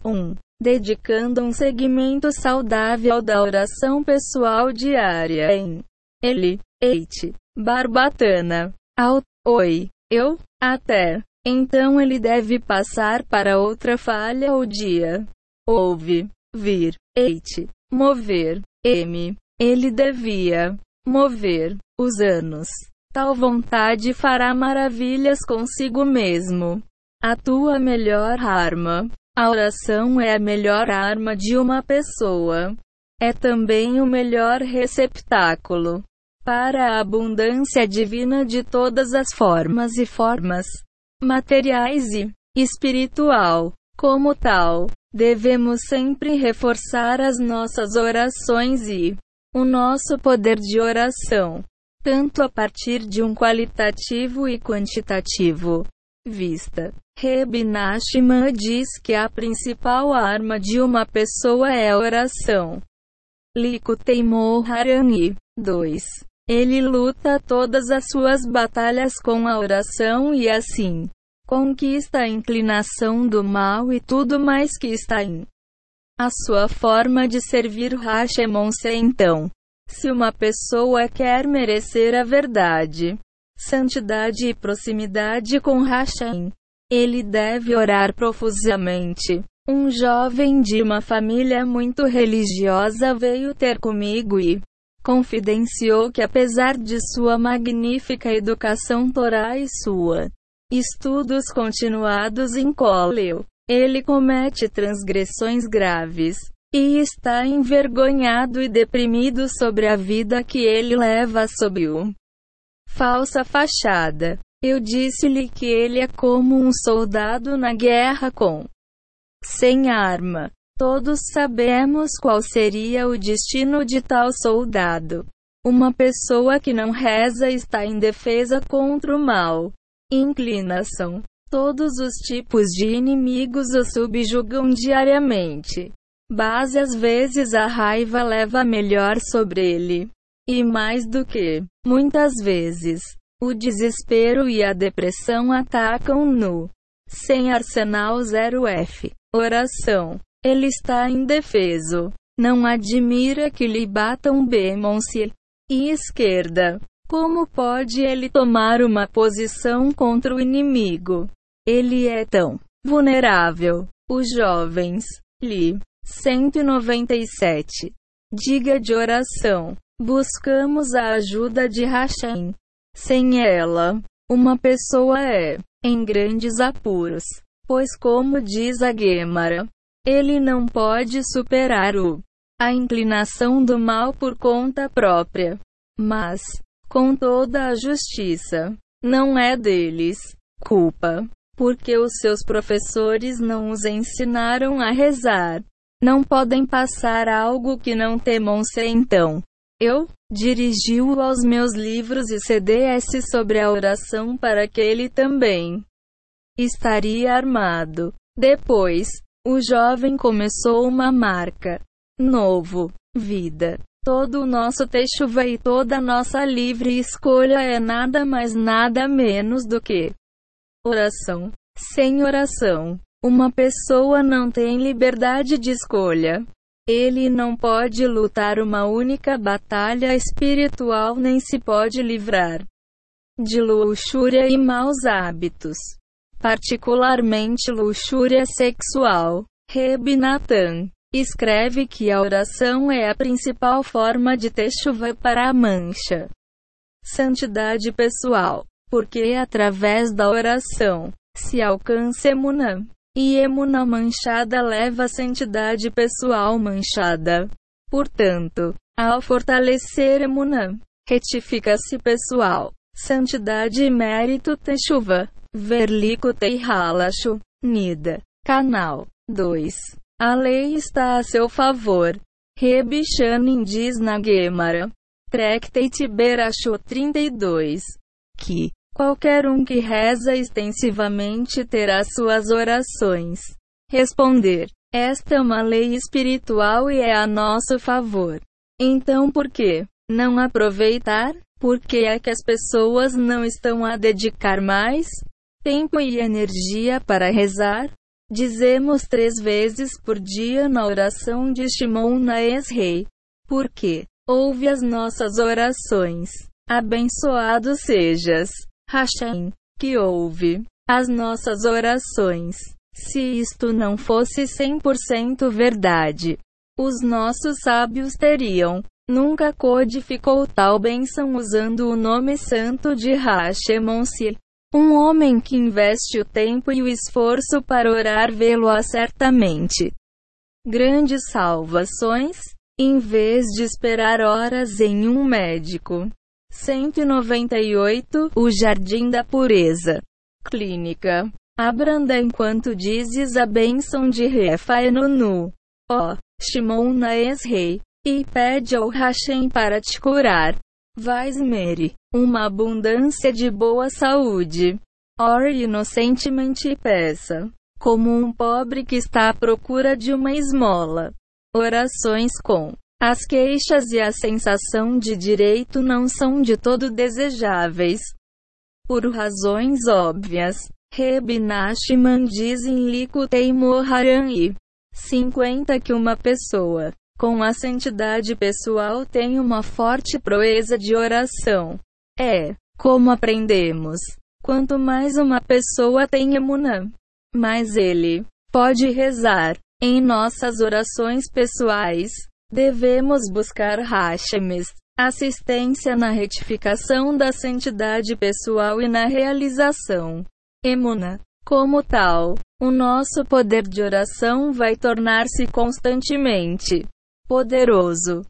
um, dedicando um segmento saudável da oração pessoal diária em ele, Eite, Barbatana. Ao, oi, eu, até. Então ele deve passar para outra falha ou dia. Ouve, vir, eite, mover, m. Ele devia mover os anos. Tal vontade fará maravilhas consigo mesmo. A tua melhor arma. A oração é a melhor arma de uma pessoa. É também o melhor receptáculo para a abundância divina de todas as formas e formas, materiais e espiritual. Como tal, devemos sempre reforçar as nossas orações e o nosso poder de oração, tanto a partir de um qualitativo e quantitativo vista. Reb Nachman diz que a principal arma de uma pessoa é a oração. Likutei Moharani 2. Ele luta todas as suas batalhas com a oração e assim conquista a inclinação do mal e tudo mais que está em A sua forma de servir Hashemon-se então. Se uma pessoa quer merecer a verdade, santidade e proximidade com Hashem, ele deve orar profusamente. Um jovem de uma família muito religiosa veio ter comigo e confidenciou que apesar de sua magnífica educação Torá e sua estudos continuados em Kolel, ele comete transgressões graves e está envergonhado e deprimido sobre a vida que ele leva sob o falsa fachada. Eu disse-lhe que ele é como um soldado na guerra com sem arma. Todos sabemos qual seria o destino de tal soldado. Uma pessoa que não reza está em defesa contra o mal. Inclinação. Todos os tipos de inimigos o subjugam diariamente. Base às vezes a raiva leva melhor sobre ele. E mais do que, muitas vezes, o desespero e a depressão atacam no sem arsenal 0F. Oração. Ele está indefeso. Não admira que lhe batam Bemonce e esquerda. Como pode ele tomar uma posição contra o inimigo? Ele é tão vulnerável. Os jovens. Li. 197. Diga de oração. Buscamos a ajuda de Hashem. Sem ela, uma pessoa é em grandes apuros. Pois, como diz a Guemara, ele não pode superar o a inclinação do mal por conta própria. Mas, com toda a justiça, não é deles culpa, porque os seus professores não os ensinaram a rezar. Não podem passar algo que não temam ser então. Eu dirigiu aos meus livros e CDS sobre a oração para que ele também estaria armado. Depois, o jovem começou uma marca. Novo. Vida. Todo o nosso techuva e toda a nossa livre escolha é nada mais nada menos do que oração. Sem oração, uma pessoa não tem liberdade de escolha. Ele não pode lutar uma única batalha espiritual nem se pode livrar de luxúria e maus hábitos particularmente luxúria sexual. Reb Natan escreve que a oração é a principal forma de ter chuva para a mancha. Santidade pessoal, porque é através da oração se alcança emunã. E emunã manchada leva a santidade pessoal manchada. Portanto, ao fortalecer emunã, retifica-se pessoal, santidade e mérito chuva. Verlico Teihalacho, Nida. Canal 2. A lei está a seu favor. Rebishanin diz na Gemara. Tractate Beracho 32. Que qualquer um que reza extensivamente terá suas orações. Responder. Esta é uma lei espiritual e é a nosso favor. Então por que não aproveitar? Por que é que as pessoas não estão a dedicar mais? tempo e energia para rezar? Dizemos três vezes por dia na oração de Shimon na ex-rei. Porque ouve as nossas orações. Abençoado sejas, Hashem, que ouve as nossas orações. Se isto não fosse 100% verdade, os nossos sábios teriam nunca codificou tal bênção usando o nome santo de Hashemon-se. Um homem que investe o tempo e o esforço para orar vê-lo certamente. Grandes salvações, em vez de esperar horas em um médico. 198 O Jardim da Pureza. Clínica. Abranda enquanto dizes a bênção de Refaenonu. Ó, Shimon na ex-rei. E pede ao Hashem para te curar. Weismere, uma abundância de boa saúde. Ore inocentemente e peça, como um pobre que está à procura de uma esmola. Orações com as queixas e a sensação de direito não são de todo desejáveis. Por razões óbvias, Reb Nachman diz em Likutei Moharan e 50 que uma pessoa com a santidade pessoal tem uma forte proeza de oração. É, como aprendemos, quanto mais uma pessoa tem emuna, mais ele pode rezar. Em nossas orações pessoais, devemos buscar Hashemes, assistência na retificação da santidade pessoal e na realização. Emuna. Como tal, o nosso poder de oração vai tornar-se constantemente poderoso.